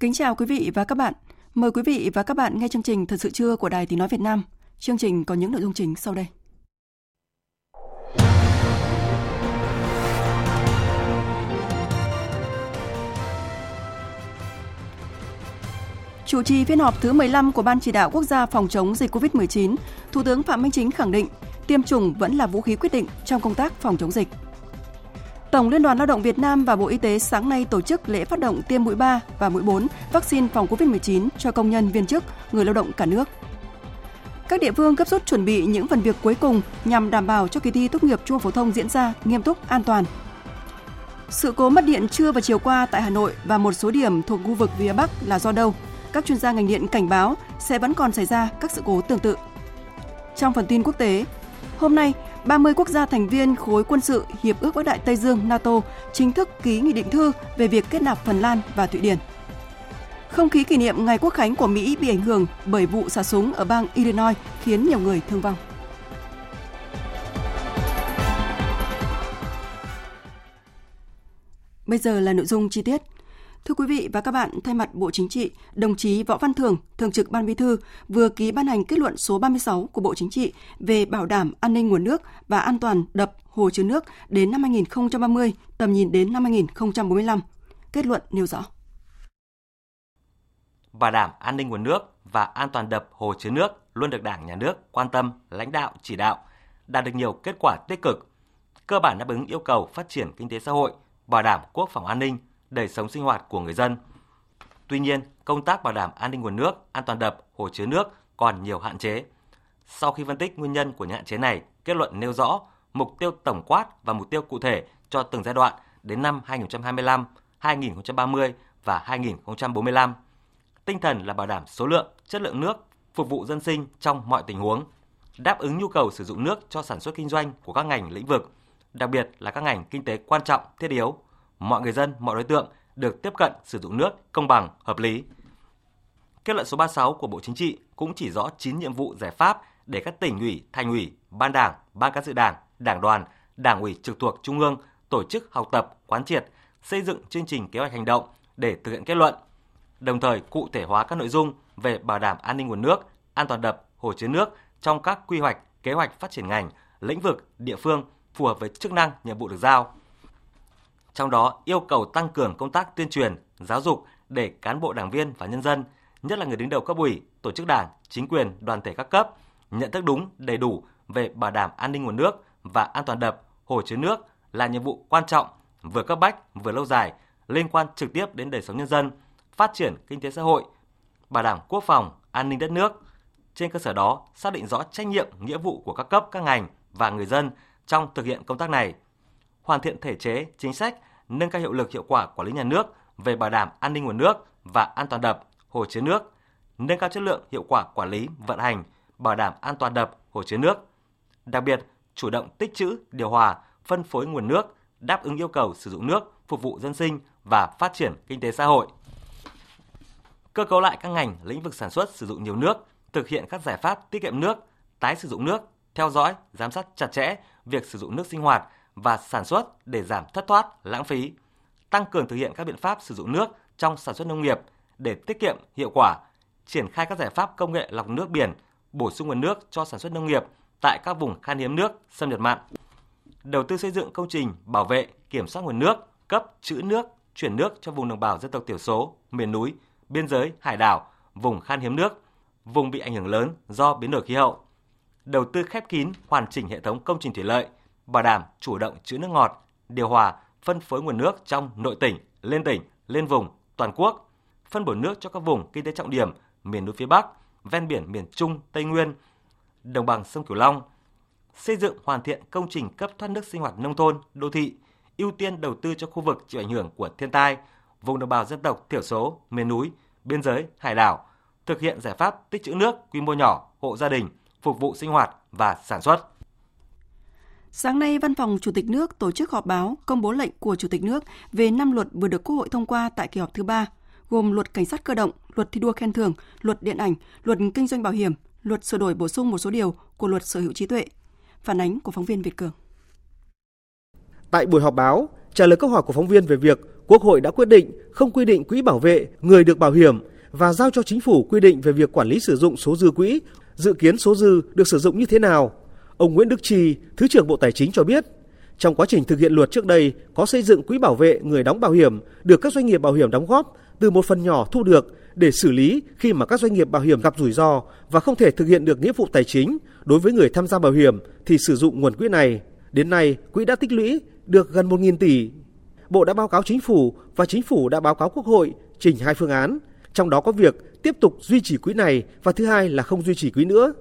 Kính chào quý vị và các bạn. Mời quý vị và các bạn nghe chương trình Thật sự trưa của Đài Tiếng Nói Việt Nam. Chương trình có những nội dung chính sau đây. Chủ trì phiên họp thứ 15 của Ban chỉ đạo quốc gia phòng chống dịch COVID-19, Thủ tướng Phạm Minh Chính khẳng định tiêm chủng vẫn là vũ khí quyết định trong công tác phòng chống dịch. Tổng Liên đoàn Lao động Việt Nam và Bộ Y tế sáng nay tổ chức lễ phát động tiêm mũi 3 và mũi 4 vaccine phòng COVID-19 cho công nhân viên chức, người lao động cả nước. Các địa phương gấp rút chuẩn bị những phần việc cuối cùng nhằm đảm bảo cho kỳ thi tốt nghiệp trung học phổ thông diễn ra nghiêm túc, an toàn. Sự cố mất điện trưa và chiều qua tại Hà Nội và một số điểm thuộc khu vực phía Bắc là do đâu? Các chuyên gia ngành điện cảnh báo sẽ vẫn còn xảy ra các sự cố tương tự. Trong phần tin quốc tế, hôm nay 30 quốc gia thành viên khối quân sự Hiệp ước Bắc Đại Tây Dương NATO chính thức ký nghị định thư về việc kết nạp Phần Lan và Thụy Điển. Không khí kỷ niệm ngày quốc khánh của Mỹ bị ảnh hưởng bởi vụ xả súng ở bang Illinois khiến nhiều người thương vong. Bây giờ là nội dung chi tiết. Thưa quý vị và các bạn, thay mặt Bộ Chính trị, đồng chí Võ Văn Thưởng, Thường trực Ban Bí thư vừa ký ban hành kết luận số 36 của Bộ Chính trị về bảo đảm an ninh nguồn nước và an toàn đập, hồ chứa nước đến năm 2030, tầm nhìn đến năm 2045. Kết luận nêu rõ. Bảo đảm an ninh nguồn nước và an toàn đập, hồ chứa nước luôn được Đảng, Nhà nước quan tâm, lãnh đạo, chỉ đạo, đạt được nhiều kết quả tích cực, cơ bản đáp ứng yêu cầu phát triển kinh tế xã hội, bảo đảm quốc phòng an ninh, đời sống sinh hoạt của người dân. Tuy nhiên, công tác bảo đảm an ninh nguồn nước, an toàn đập, hồ chứa nước còn nhiều hạn chế. Sau khi phân tích nguyên nhân của những hạn chế này, kết luận nêu rõ mục tiêu tổng quát và mục tiêu cụ thể cho từng giai đoạn đến năm 2025, 2030 và 2045. Tinh thần là bảo đảm số lượng, chất lượng nước phục vụ dân sinh trong mọi tình huống, đáp ứng nhu cầu sử dụng nước cho sản xuất kinh doanh của các ngành lĩnh vực, đặc biệt là các ngành kinh tế quan trọng, thiết yếu, mọi người dân, mọi đối tượng được tiếp cận sử dụng nước công bằng, hợp lý. Kết luận số 36 của Bộ Chính trị cũng chỉ rõ 9 nhiệm vụ giải pháp để các tỉnh ủy, thành ủy, ban đảng, ban cán sự đảng, đảng đoàn, đảng ủy trực thuộc trung ương tổ chức học tập, quán triệt, xây dựng chương trình kế hoạch hành động để thực hiện kết luận, đồng thời cụ thể hóa các nội dung về bảo đảm an ninh nguồn nước, an toàn đập, hồ chứa nước trong các quy hoạch, kế hoạch phát triển ngành, lĩnh vực, địa phương phù hợp với chức năng, nhiệm vụ được giao trong đó yêu cầu tăng cường công tác tuyên truyền, giáo dục để cán bộ đảng viên và nhân dân, nhất là người đứng đầu cấp ủy, tổ chức đảng, chính quyền, đoàn thể các cấp, nhận thức đúng, đầy đủ về bảo đảm an ninh nguồn nước và an toàn đập, hồ chứa nước là nhiệm vụ quan trọng, vừa cấp bách, vừa lâu dài, liên quan trực tiếp đến đời sống nhân dân, phát triển kinh tế xã hội, bảo đảm quốc phòng, an ninh đất nước. Trên cơ sở đó, xác định rõ trách nhiệm, nghĩa vụ của các cấp, các ngành và người dân trong thực hiện công tác này – hoàn thiện thể chế, chính sách, nâng cao hiệu lực hiệu quả quản lý nhà nước về bảo đảm an ninh nguồn nước và an toàn đập, hồ chứa nước, nâng cao chất lượng hiệu quả quản lý, vận hành, bảo đảm an toàn đập, hồ chứa nước. Đặc biệt, chủ động tích trữ, điều hòa, phân phối nguồn nước, đáp ứng yêu cầu sử dụng nước phục vụ dân sinh và phát triển kinh tế xã hội. Cơ cấu lại các ngành lĩnh vực sản xuất sử dụng nhiều nước, thực hiện các giải pháp tiết kiệm nước, tái sử dụng nước, theo dõi, giám sát chặt chẽ việc sử dụng nước sinh hoạt và sản xuất để giảm thất thoát, lãng phí, tăng cường thực hiện các biện pháp sử dụng nước trong sản xuất nông nghiệp để tiết kiệm hiệu quả, triển khai các giải pháp công nghệ lọc nước biển, bổ sung nguồn nước cho sản xuất nông nghiệp tại các vùng khan hiếm nước, xâm nhập mặn. Đầu tư xây dựng công trình bảo vệ, kiểm soát nguồn nước, cấp trữ nước, chuyển nước cho vùng đồng bào dân tộc thiểu số, miền núi, biên giới, hải đảo, vùng khan hiếm nước, vùng bị ảnh hưởng lớn do biến đổi khí hậu. Đầu tư khép kín, hoàn chỉnh hệ thống công trình thủy lợi, bảo đảm chủ động trữ nước ngọt, điều hòa, phân phối nguồn nước trong nội tỉnh, lên tỉnh, lên vùng, toàn quốc, phân bổ nước cho các vùng kinh tế trọng điểm miền núi phía Bắc, ven biển miền Trung, Tây Nguyên, đồng bằng sông Cửu Long, xây dựng hoàn thiện công trình cấp thoát nước sinh hoạt nông thôn, đô thị, ưu tiên đầu tư cho khu vực chịu ảnh hưởng của thiên tai, vùng đồng bào dân tộc thiểu số, miền núi, biên giới, hải đảo, thực hiện giải pháp tích trữ nước quy mô nhỏ, hộ gia đình, phục vụ sinh hoạt và sản xuất. Sáng nay, Văn phòng Chủ tịch nước tổ chức họp báo công bố lệnh của Chủ tịch nước về năm luật vừa được Quốc hội thông qua tại kỳ họp thứ ba, gồm luật cảnh sát cơ động, luật thi đua khen thưởng, luật điện ảnh, luật kinh doanh bảo hiểm, luật sửa đổi bổ sung một số điều của luật sở hữu trí tuệ. Phản ánh của phóng viên Việt Cường. Tại buổi họp báo, trả lời câu hỏi của phóng viên về việc Quốc hội đã quyết định không quy định quỹ bảo vệ người được bảo hiểm và giao cho chính phủ quy định về việc quản lý sử dụng số dư quỹ, dự kiến số dư được sử dụng như thế nào. Ông Nguyễn Đức Trì, Thứ trưởng Bộ Tài chính cho biết, trong quá trình thực hiện luật trước đây có xây dựng quỹ bảo vệ người đóng bảo hiểm được các doanh nghiệp bảo hiểm đóng góp từ một phần nhỏ thu được để xử lý khi mà các doanh nghiệp bảo hiểm gặp rủi ro và không thể thực hiện được nghĩa vụ tài chính đối với người tham gia bảo hiểm thì sử dụng nguồn quỹ này. Đến nay, quỹ đã tích lũy được gần 1.000 tỷ. Bộ đã báo cáo chính phủ và chính phủ đã báo cáo Quốc hội trình hai phương án, trong đó có việc tiếp tục duy trì quỹ này và thứ hai là không duy trì quỹ nữa.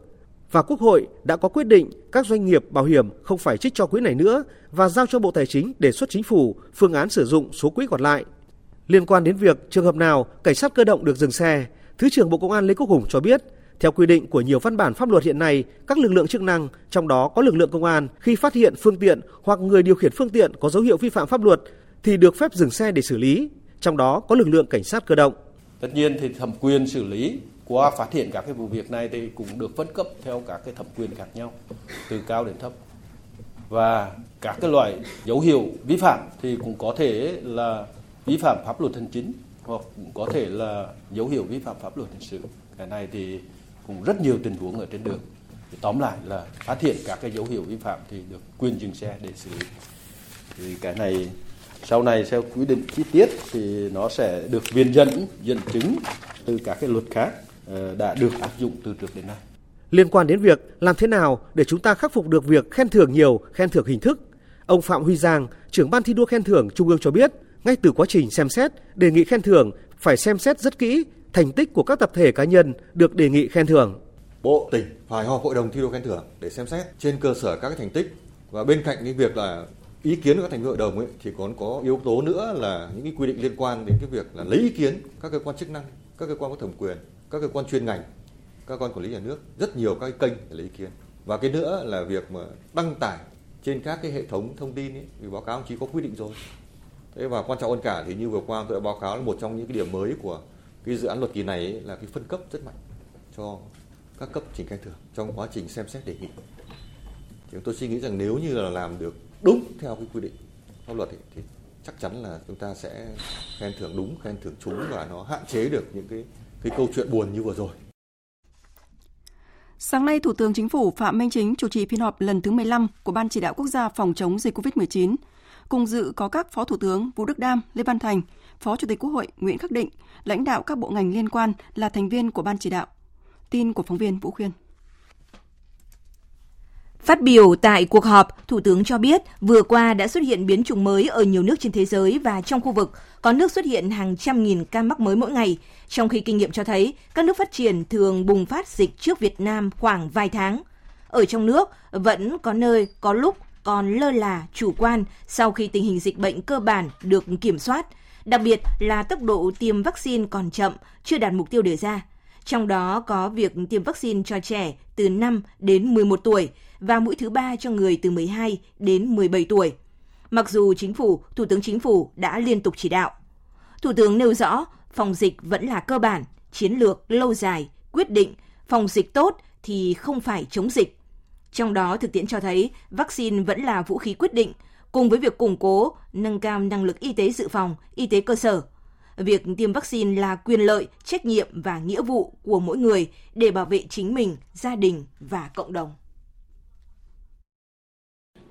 Và Quốc hội đã có quyết định các doanh nghiệp bảo hiểm không phải trích cho quỹ này nữa và giao cho Bộ Tài chính đề xuất chính phủ phương án sử dụng số quỹ còn lại. Liên quan đến việc trường hợp nào cảnh sát cơ động được dừng xe, Thứ trưởng Bộ Công an Lê Quốc Hùng cho biết, theo quy định của nhiều văn bản pháp luật hiện nay, các lực lượng chức năng, trong đó có lực lượng công an, khi phát hiện phương tiện hoặc người điều khiển phương tiện có dấu hiệu vi phạm pháp luật thì được phép dừng xe để xử lý, trong đó có lực lượng cảnh sát cơ động. Tất nhiên thì thẩm quyền xử lý qua phát hiện các cái vụ việc này thì cũng được phân cấp theo các cái thẩm quyền khác nhau, từ cao đến thấp. Và các cái loại dấu hiệu vi phạm thì cũng có thể là vi phạm pháp luật hành chính hoặc cũng có thể là dấu hiệu vi phạm pháp luật hình sự. Cái này thì cũng rất nhiều tình huống ở trên đường. Thì tóm lại là phát hiện các cái dấu hiệu vi phạm thì được quyền dừng xe để xử lý. Thì cái này sau này theo quy định chi tiết thì nó sẽ được viên dẫn dẫn chứng từ các cái luật khác đã được áp dụng từ trước đến nay. Liên quan đến việc làm thế nào để chúng ta khắc phục được việc khen thưởng nhiều, khen thưởng hình thức, ông Phạm Huy Giang, trưởng ban thi đua khen thưởng Trung ương cho biết, ngay từ quá trình xem xét, đề nghị khen thưởng phải xem xét rất kỹ thành tích của các tập thể cá nhân được đề nghị khen thưởng. Bộ tỉnh phải họp hội đồng thi đua khen thưởng để xem xét trên cơ sở các cái thành tích và bên cạnh cái việc là ý kiến của các thành viên hội đồng ấy thì còn có yếu tố nữa là những cái quy định liên quan đến cái việc là lấy ý kiến các cơ quan chức năng, các cơ quan có thẩm quyền, các cơ quan chuyên ngành, các cơ quan quản lý nhà nước rất nhiều các cái kênh để lấy ý kiến. Và cái nữa là việc mà đăng tải trên các cái hệ thống thông tin ấy, vì báo cáo chỉ có quy định rồi. Thế và quan trọng hơn cả thì như vừa qua tôi đã báo cáo là một trong những cái điểm mới của cái dự án luật kỳ này ấy, là cái phân cấp rất mạnh cho các cấp trình khen thưởng trong quá trình xem xét đề nghị. Chúng tôi suy nghĩ rằng nếu như là làm được đúng theo cái quy định pháp luật ấy, thì chắc chắn là chúng ta sẽ khen thưởng đúng khen thưởng trúng và nó hạn chế được những cái cái câu chuyện buồn như vừa rồi Sáng nay, Thủ tướng Chính phủ Phạm Minh Chính chủ trì phiên họp lần thứ 15 của Ban Chỉ đạo Quốc gia phòng chống dịch COVID-19. Cùng dự có các Phó Thủ tướng Vũ Đức Đam, Lê Văn Thành, Phó Chủ tịch Quốc hội Nguyễn Khắc Định, lãnh đạo các bộ ngành liên quan là thành viên của Ban Chỉ đạo. Tin của phóng viên Vũ Khuyên. Phát biểu tại cuộc họp, Thủ tướng cho biết vừa qua đã xuất hiện biến chủng mới ở nhiều nước trên thế giới và trong khu vực, có nước xuất hiện hàng trăm nghìn ca mắc mới mỗi ngày, trong khi kinh nghiệm cho thấy các nước phát triển thường bùng phát dịch trước Việt Nam khoảng vài tháng. Ở trong nước, vẫn có nơi, có lúc còn lơ là, chủ quan sau khi tình hình dịch bệnh cơ bản được kiểm soát, đặc biệt là tốc độ tiêm vaccine còn chậm, chưa đạt mục tiêu đề ra. Trong đó có việc tiêm vaccine cho trẻ từ 5 đến 11 tuổi và mũi thứ ba cho người từ 12 đến 17 tuổi. Mặc dù chính phủ, Thủ tướng Chính phủ đã liên tục chỉ đạo. Thủ tướng nêu rõ, phòng dịch vẫn là cơ bản, chiến lược lâu dài, quyết định, phòng dịch tốt thì không phải chống dịch. Trong đó thực tiễn cho thấy vaccine vẫn là vũ khí quyết định, cùng với việc củng cố, nâng cao năng lực y tế dự phòng, y tế cơ sở. Việc tiêm vaccine là quyền lợi, trách nhiệm và nghĩa vụ của mỗi người để bảo vệ chính mình, gia đình và cộng đồng.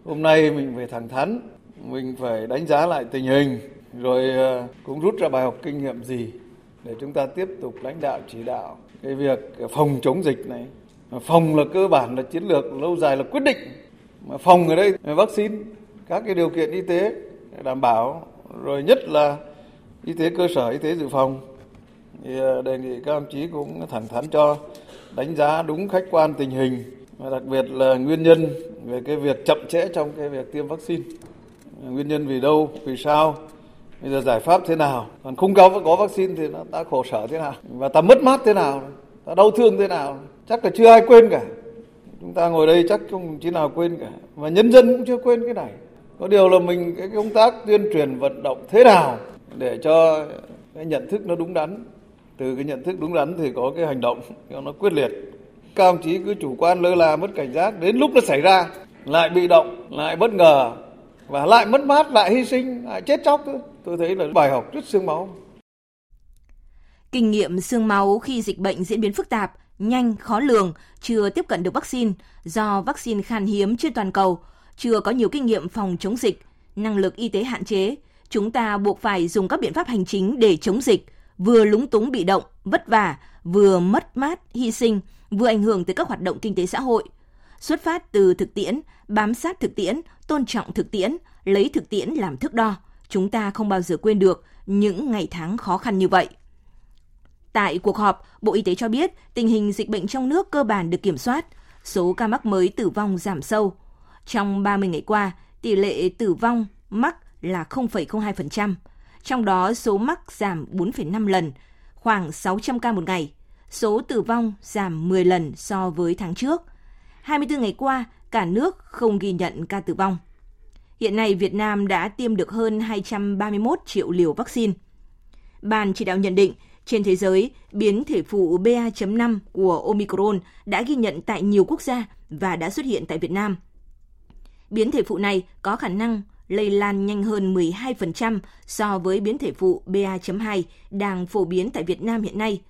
Hôm nay mình phải thẳng thắn, mình phải đánh giá lại tình hình, rồi ờ, cũng rút ra bài học kinh nghiệm gì để chúng ta tiếp tục lãnh đạo chỉ đạo cái việc phòng chống dịch này. Phòng là cơ bản là chiến lược, lâu dài là quyết định. Mà phòng ở đây vaccine, các cái điều kiện y tế đảm bảo rồi nhất là y tế cơ sở y tế dự phòng thì ờ, đề nghị các đồng chí cũng thẳng thắn cho đánh giá đúng khách quan tình hình và đặc biệt là nguyên nhân về cái việc chậm trễ trong cái việc tiêm vaccine nguyên nhân vì đâu, vì sao? Bây giờ giải pháp thế nào? Còn không có có vaccine thì nó ta khổ sở thế nào? Và ta mất mát thế nào? Ta đau thương thế nào? Chắc là chưa ai quên cả. Chúng ta ngồi đây chắc không chỉ nào quên cả. Và nhân dân cũng chưa quên cái này. Có điều là mình cái công tác tuyên truyền, vận động thế nào để cho cái nhận thức nó đúng đắn? Từ cái nhận thức đúng đắn thì có cái hành động cho nó quyết liệt. Các ông chí cứ chủ quan lơ là, mất cảnh giác, đến lúc nó xảy ra, lại bị động, lại bất ngờ và lại mất mát, lại hy sinh, lại chết chóc tôi thấy là bài học rất xương máu. Kinh nghiệm xương máu khi dịch bệnh diễn biến phức tạp, nhanh, khó lường, chưa tiếp cận được vaccine, do vaccine khan hiếm trên toàn cầu, chưa có nhiều kinh nghiệm phòng chống dịch, năng lực y tế hạn chế, chúng ta buộc phải dùng các biện pháp hành chính để chống dịch, vừa lúng túng bị động, vất vả, vừa mất mát, hy sinh, vừa ảnh hưởng tới các hoạt động kinh tế xã hội xuất phát từ thực tiễn bám sát thực tiễn tôn trọng thực tiễn lấy thực tiễn làm thước đo chúng ta không bao giờ quên được những ngày tháng khó khăn như vậy Tại cuộc họp, Bộ Y tế cho biết tình hình dịch bệnh trong nước cơ bản được kiểm soát, số ca mắc mới tử vong giảm sâu. Trong 30 ngày qua, tỷ lệ tử vong mắc là 0,02%, trong đó số mắc giảm 4,5 lần, khoảng 600 ca một ngày. Số tử vong giảm 10 lần so với tháng trước. 24 ngày qua, cả nước không ghi nhận ca tử vong. Hiện nay, Việt Nam đã tiêm được hơn 231 triệu liều vaccine. Ban chỉ đạo nhận định trên thế giới, biến thể phụ BA.5 của Omicron đã ghi nhận tại nhiều quốc gia và đã xuất hiện tại Việt Nam. Biến thể phụ này có khả năng lây lan nhanh hơn 12% so với biến thể phụ BA.2 đang phổ biến tại Việt Nam hiện nay.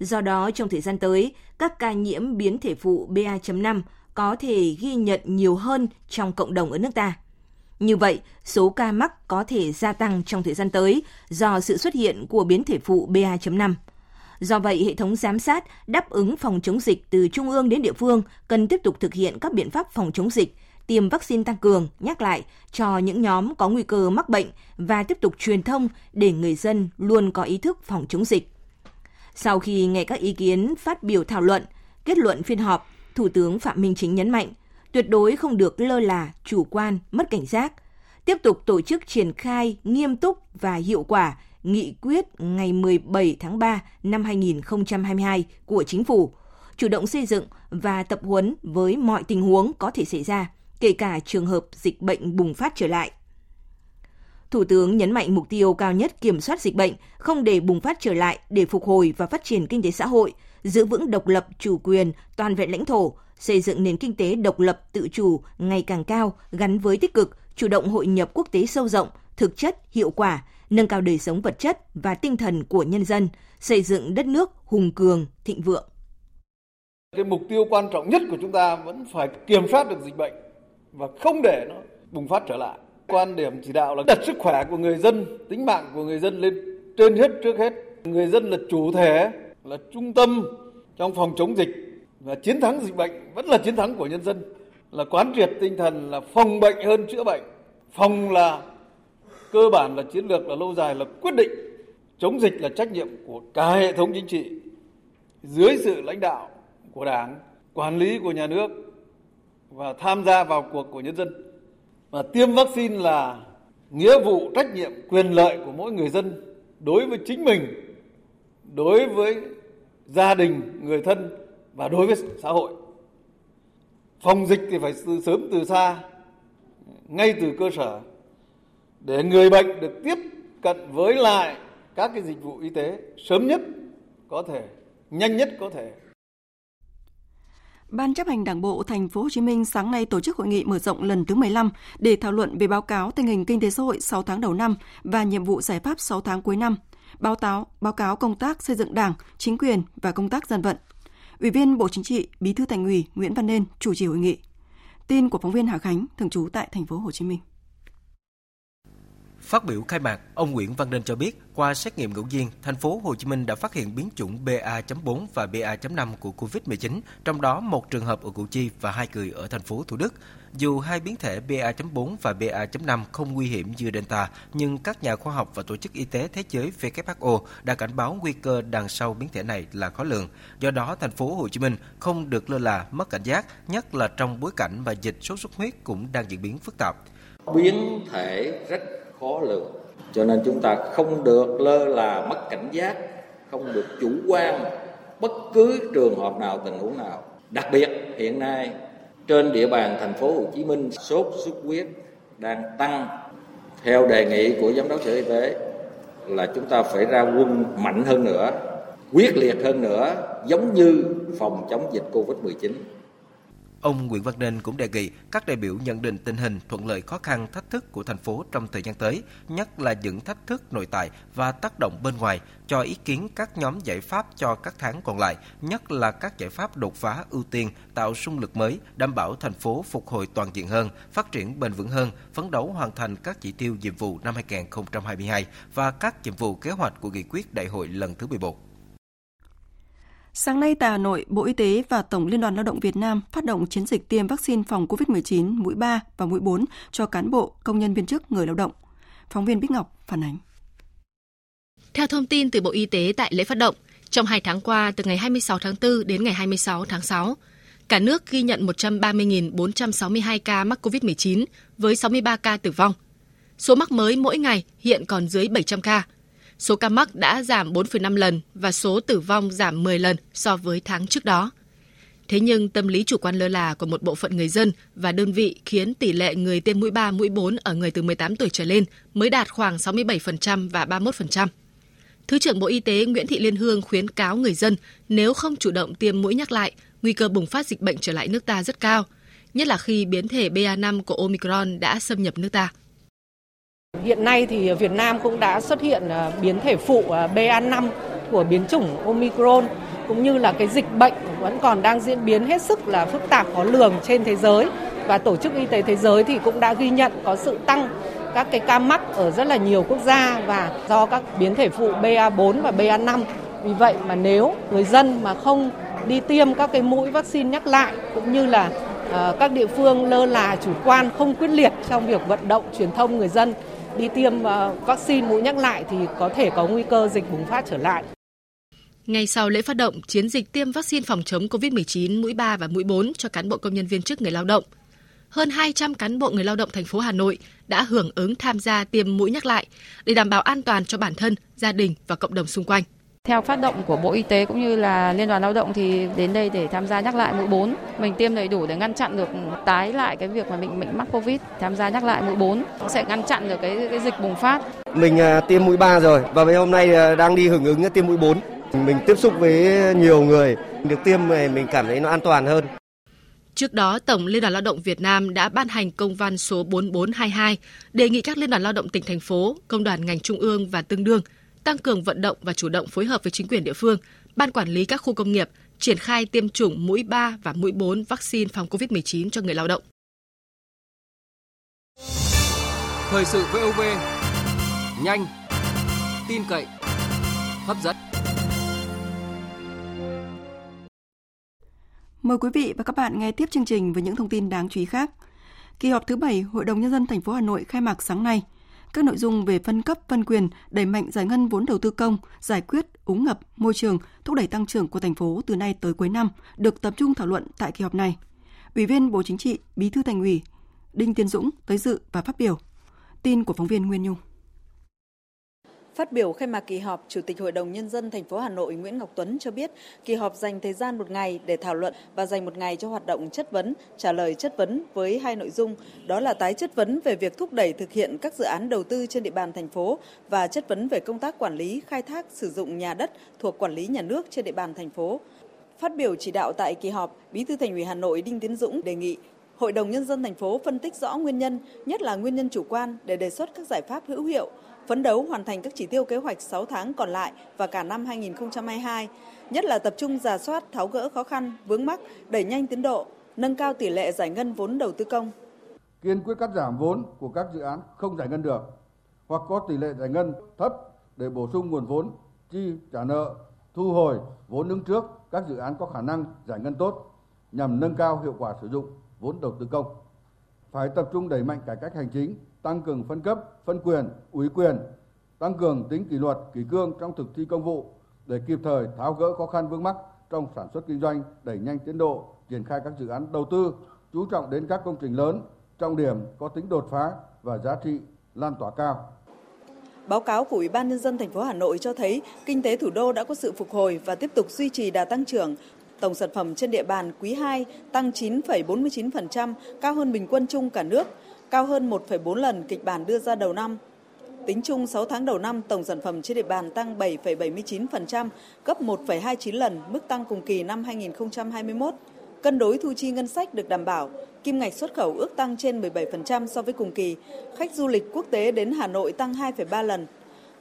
Do đó, trong thời gian tới, các ca nhiễm biến thể phụ BA.5 có thể ghi nhận nhiều hơn trong cộng đồng ở nước ta. Như vậy, số ca mắc có thể gia tăng trong thời gian tới do sự xuất hiện của biến thể phụ BA.5. Do vậy, hệ thống giám sát đáp ứng phòng chống dịch từ trung ương đến địa phương cần tiếp tục thực hiện các biện pháp phòng chống dịch, tiêm vaccine tăng cường, nhắc lại cho những nhóm có nguy cơ mắc bệnh và tiếp tục truyền thông để người dân luôn có ý thức phòng chống dịch. Sau khi nghe các ý kiến phát biểu thảo luận, kết luận phiên họp, Thủ tướng Phạm Minh Chính nhấn mạnh – tuyệt đối không được lơ là, chủ quan, mất cảnh giác. Tiếp tục tổ chức triển khai nghiêm túc và hiệu quả nghị quyết ngày 17 tháng 3 năm 2022 của Chính phủ, chủ động xây dựng và tập huấn với mọi tình huống có thể xảy ra, kể cả trường hợp dịch bệnh bùng phát trở lại. Thủ tướng nhấn mạnh mục tiêu cao nhất kiểm soát dịch bệnh, không để bùng phát trở lại để phục hồi và phát triển kinh tế xã hội, giữ vững độc lập, chủ quyền, toàn vẹn lãnh thổ, xây dựng nền kinh tế độc lập tự chủ ngày càng cao gắn với tích cực, chủ động hội nhập quốc tế sâu rộng, thực chất, hiệu quả, nâng cao đời sống vật chất và tinh thần của nhân dân, xây dựng đất nước hùng cường, thịnh vượng. Cái mục tiêu quan trọng nhất của chúng ta vẫn phải kiểm soát được dịch bệnh và không để nó bùng phát trở lại. Quan điểm chỉ đạo là đặt sức khỏe của người dân, tính mạng của người dân lên trên hết trước hết. Người dân là chủ thể, là trung tâm trong phòng chống dịch. Và chiến thắng dịch bệnh vẫn là chiến thắng của nhân dân. Là quán triệt tinh thần là phòng bệnh hơn chữa bệnh. Phòng là cơ bản là chiến lược là lâu dài là quyết định. Chống dịch là trách nhiệm của cả hệ thống chính trị. Dưới sự lãnh đạo của đảng quản lý của nhà nước và tham gia vào cuộc của nhân dân và tiêm vaccine là nghĩa vụ trách nhiệm quyền lợi của mỗi người dân đối với chính mình đối với gia đình người thân và đối với xã hội. Phòng dịch thì phải từ sớm từ xa, ngay từ cơ sở để người bệnh được tiếp cận với lại các cái dịch vụ y tế sớm nhất có thể, nhanh nhất có thể. Ban chấp hành Đảng bộ Thành phố Hồ Chí Minh sáng nay tổ chức hội nghị mở rộng lần thứ 15 để thảo luận về báo cáo tình hình kinh tế xã hội 6 tháng đầu năm và nhiệm vụ giải pháp 6 tháng cuối năm, báo cáo báo cáo công tác xây dựng Đảng, chính quyền và công tác dân vận Ủy viên Bộ Chính trị, Bí thư Thành ủy Nguyễn Văn Nên chủ trì hội nghị. Tin của phóng viên Hà Khánh thường trú tại thành phố Hồ Chí Minh. Phát biểu khai mạc, ông Nguyễn Văn Nên cho biết, qua xét nghiệm ngẫu nhiên, thành phố Hồ Chí Minh đã phát hiện biến chủng BA.4 và BA.5 của COVID-19, trong đó một trường hợp ở Củ Chi và hai người ở thành phố Thủ Đức. Dù hai biến thể BA.4 và BA.5 không nguy hiểm như Delta, nhưng các nhà khoa học và Tổ chức Y tế Thế giới WHO đã cảnh báo nguy cơ đằng sau biến thể này là khó lường. Do đó, thành phố Hồ Chí Minh không được lơ là mất cảnh giác, nhất là trong bối cảnh mà dịch sốt xuất huyết cũng đang diễn biến phức tạp. Biến thể rất khó lường, cho nên chúng ta không được lơ là mất cảnh giác, không được chủ quan bất cứ trường hợp nào tình huống nào. Đặc biệt hiện nay trên địa bàn thành phố Hồ Chí Minh sốt xuất huyết đang tăng. Theo đề nghị của giám đốc sở y tế là chúng ta phải ra quân mạnh hơn nữa quyết liệt hơn nữa giống như phòng chống dịch Covid-19 Ông Nguyễn Văn Nên cũng đề nghị các đại biểu nhận định tình hình thuận lợi khó khăn thách thức của thành phố trong thời gian tới, nhất là những thách thức nội tại và tác động bên ngoài, cho ý kiến các nhóm giải pháp cho các tháng còn lại, nhất là các giải pháp đột phá ưu tiên tạo xung lực mới, đảm bảo thành phố phục hồi toàn diện hơn, phát triển bền vững hơn, phấn đấu hoàn thành các chỉ tiêu nhiệm vụ năm 2022 và các nhiệm vụ kế hoạch của nghị quyết đại hội lần thứ 11. Sáng nay tại Hà Nội, Bộ Y tế và Tổng Liên đoàn Lao động Việt Nam phát động chiến dịch tiêm vaccine phòng COVID-19 mũi 3 và mũi 4 cho cán bộ, công nhân viên chức, người lao động. Phóng viên Bích Ngọc phản ánh. Theo thông tin từ Bộ Y tế tại lễ phát động, trong 2 tháng qua từ ngày 26 tháng 4 đến ngày 26 tháng 6, cả nước ghi nhận 130.462 ca mắc COVID-19 với 63 ca tử vong. Số mắc mới mỗi ngày hiện còn dưới 700 ca – Số ca mắc đã giảm 4,5 lần và số tử vong giảm 10 lần so với tháng trước đó. Thế nhưng tâm lý chủ quan lơ là của một bộ phận người dân và đơn vị khiến tỷ lệ người tiêm mũi 3, mũi 4 ở người từ 18 tuổi trở lên mới đạt khoảng 67% và 31%. Thứ trưởng Bộ Y tế Nguyễn Thị Liên Hương khuyến cáo người dân nếu không chủ động tiêm mũi nhắc lại, nguy cơ bùng phát dịch bệnh trở lại nước ta rất cao, nhất là khi biến thể BA5 của Omicron đã xâm nhập nước ta. Hiện nay thì Việt Nam cũng đã xuất hiện à, biến thể phụ à, BA5 của biến chủng Omicron, cũng như là cái dịch bệnh vẫn còn đang diễn biến hết sức là phức tạp khó lường trên thế giới và Tổ chức Y tế Thế giới thì cũng đã ghi nhận có sự tăng các cái ca mắc ở rất là nhiều quốc gia và do các biến thể phụ BA4 và BA5. Vì vậy mà nếu người dân mà không đi tiêm các cái mũi vaccine nhắc lại, cũng như là ờ, các địa phương lơ là chủ quan, không quyết liệt trong việc vận động truyền thông người dân đi tiêm ờ, vaccine mũi nhắc lại thì có thể có nguy cơ dịch bùng phát trở lại. Ngay sau lễ phát động chiến dịch tiêm vaccine phòng chống COVID-19 mũi 3 và mũi 4 cho cán bộ công nhân viên chức người lao động, hơn 200 cán bộ người lao động thành phố Hà Nội đã hưởng ứng tham gia tiêm mũi nhắc lại để đảm bảo an toàn cho bản thân, gia đình và cộng đồng xung quanh. Theo phát động của Bộ Y tế cũng như là Liên đoàn Lao động thì đến đây để tham gia nhắc lại mũi 4. Mình tiêm đầy đủ để ngăn chặn được tái lại cái việc mà mình mình mắc Covid. Tham gia nhắc lại mũi 4 sẽ ngăn chặn được cái cái dịch bùng phát. Mình à, tiêm mũi 3 rồi và mấy hôm nay à, đang đi hưởng ứng tiêm mũi 4. Mình tiếp xúc với nhiều người, được tiêm này mình cảm thấy nó an toàn hơn. Trước đó, Tổng Liên đoàn Lao động Việt Nam đã ban hành công văn số 4422 đề nghị các liên đoàn lao động tỉnh thành phố, công đoàn ngành trung ương và tương đương tăng cường vận động và chủ động phối hợp với chính quyền địa phương, ban quản lý các khu công nghiệp, triển khai tiêm chủng mũi 3 và mũi 4 vaccine phòng COVID-19 cho người lao động. Thời sự VOV, nhanh, tin cậy, hấp dẫn. Mời quý vị và các bạn nghe tiếp chương trình với những thông tin đáng chú ý khác. Kỳ họp thứ 7 Hội đồng nhân dân thành phố Hà Nội khai mạc sáng nay – các nội dung về phân cấp, phân quyền, đẩy mạnh giải ngân vốn đầu tư công, giải quyết úng ngập, môi trường, thúc đẩy tăng trưởng của thành phố từ nay tới cuối năm được tập trung thảo luận tại kỳ họp này. Ủy viên Bộ Chính trị, Bí thư Thành ủy Đinh Tiến Dũng tới dự và phát biểu. Tin của phóng viên Nguyên Nhung. Phát biểu khai mạc kỳ họp, Chủ tịch Hội đồng Nhân dân thành phố Hà Nội Nguyễn Ngọc Tuấn cho biết, kỳ họp dành thời gian một ngày để thảo luận và dành một ngày cho hoạt động chất vấn, trả lời chất vấn với hai nội dung, đó là tái chất vấn về việc thúc đẩy thực hiện các dự án đầu tư trên địa bàn thành phố và chất vấn về công tác quản lý, khai thác, sử dụng nhà đất thuộc quản lý nhà nước trên địa bàn thành phố. Phát biểu chỉ đạo tại kỳ họp, Bí thư Thành ủy Hà Nội Đinh Tiến Dũng đề nghị Hội đồng Nhân dân thành phố phân tích rõ nguyên nhân, nhất là nguyên nhân chủ quan để đề xuất các giải pháp hữu hiệu, phấn đấu hoàn thành các chỉ tiêu kế hoạch 6 tháng còn lại và cả năm 2022, nhất là tập trung giả soát tháo gỡ khó khăn, vướng mắc, đẩy nhanh tiến độ, nâng cao tỷ lệ giải ngân vốn đầu tư công. Kiên quyết cắt giảm vốn của các dự án không giải ngân được, hoặc có tỷ lệ giải ngân thấp để bổ sung nguồn vốn chi trả nợ, thu hồi vốn đứng trước các dự án có khả năng giải ngân tốt nhằm nâng cao hiệu quả sử dụng vốn đầu tư công. Phải tập trung đẩy mạnh cải cách hành chính, tăng cường phân cấp, phân quyền, ủy quyền, tăng cường tính kỷ luật, kỷ cương trong thực thi công vụ để kịp thời tháo gỡ khó khăn vướng mắc trong sản xuất kinh doanh, đẩy nhanh tiến độ, triển khai các dự án đầu tư, chú trọng đến các công trình lớn, trọng điểm có tính đột phá và giá trị lan tỏa cao. Báo cáo của Ủy ban nhân dân thành phố Hà Nội cho thấy kinh tế thủ đô đã có sự phục hồi và tiếp tục duy trì đà tăng trưởng. Tổng sản phẩm trên địa bàn quý 2 tăng 9,49%, cao hơn bình quân chung cả nước, cao hơn 1,4 lần kịch bản đưa ra đầu năm. Tính chung 6 tháng đầu năm, tổng sản phẩm trên địa bàn tăng 7,79%, gấp 1,29 lần mức tăng cùng kỳ năm 2021. Cân đối thu chi ngân sách được đảm bảo, kim ngạch xuất khẩu ước tăng trên 17% so với cùng kỳ, khách du lịch quốc tế đến Hà Nội tăng 2,3 lần.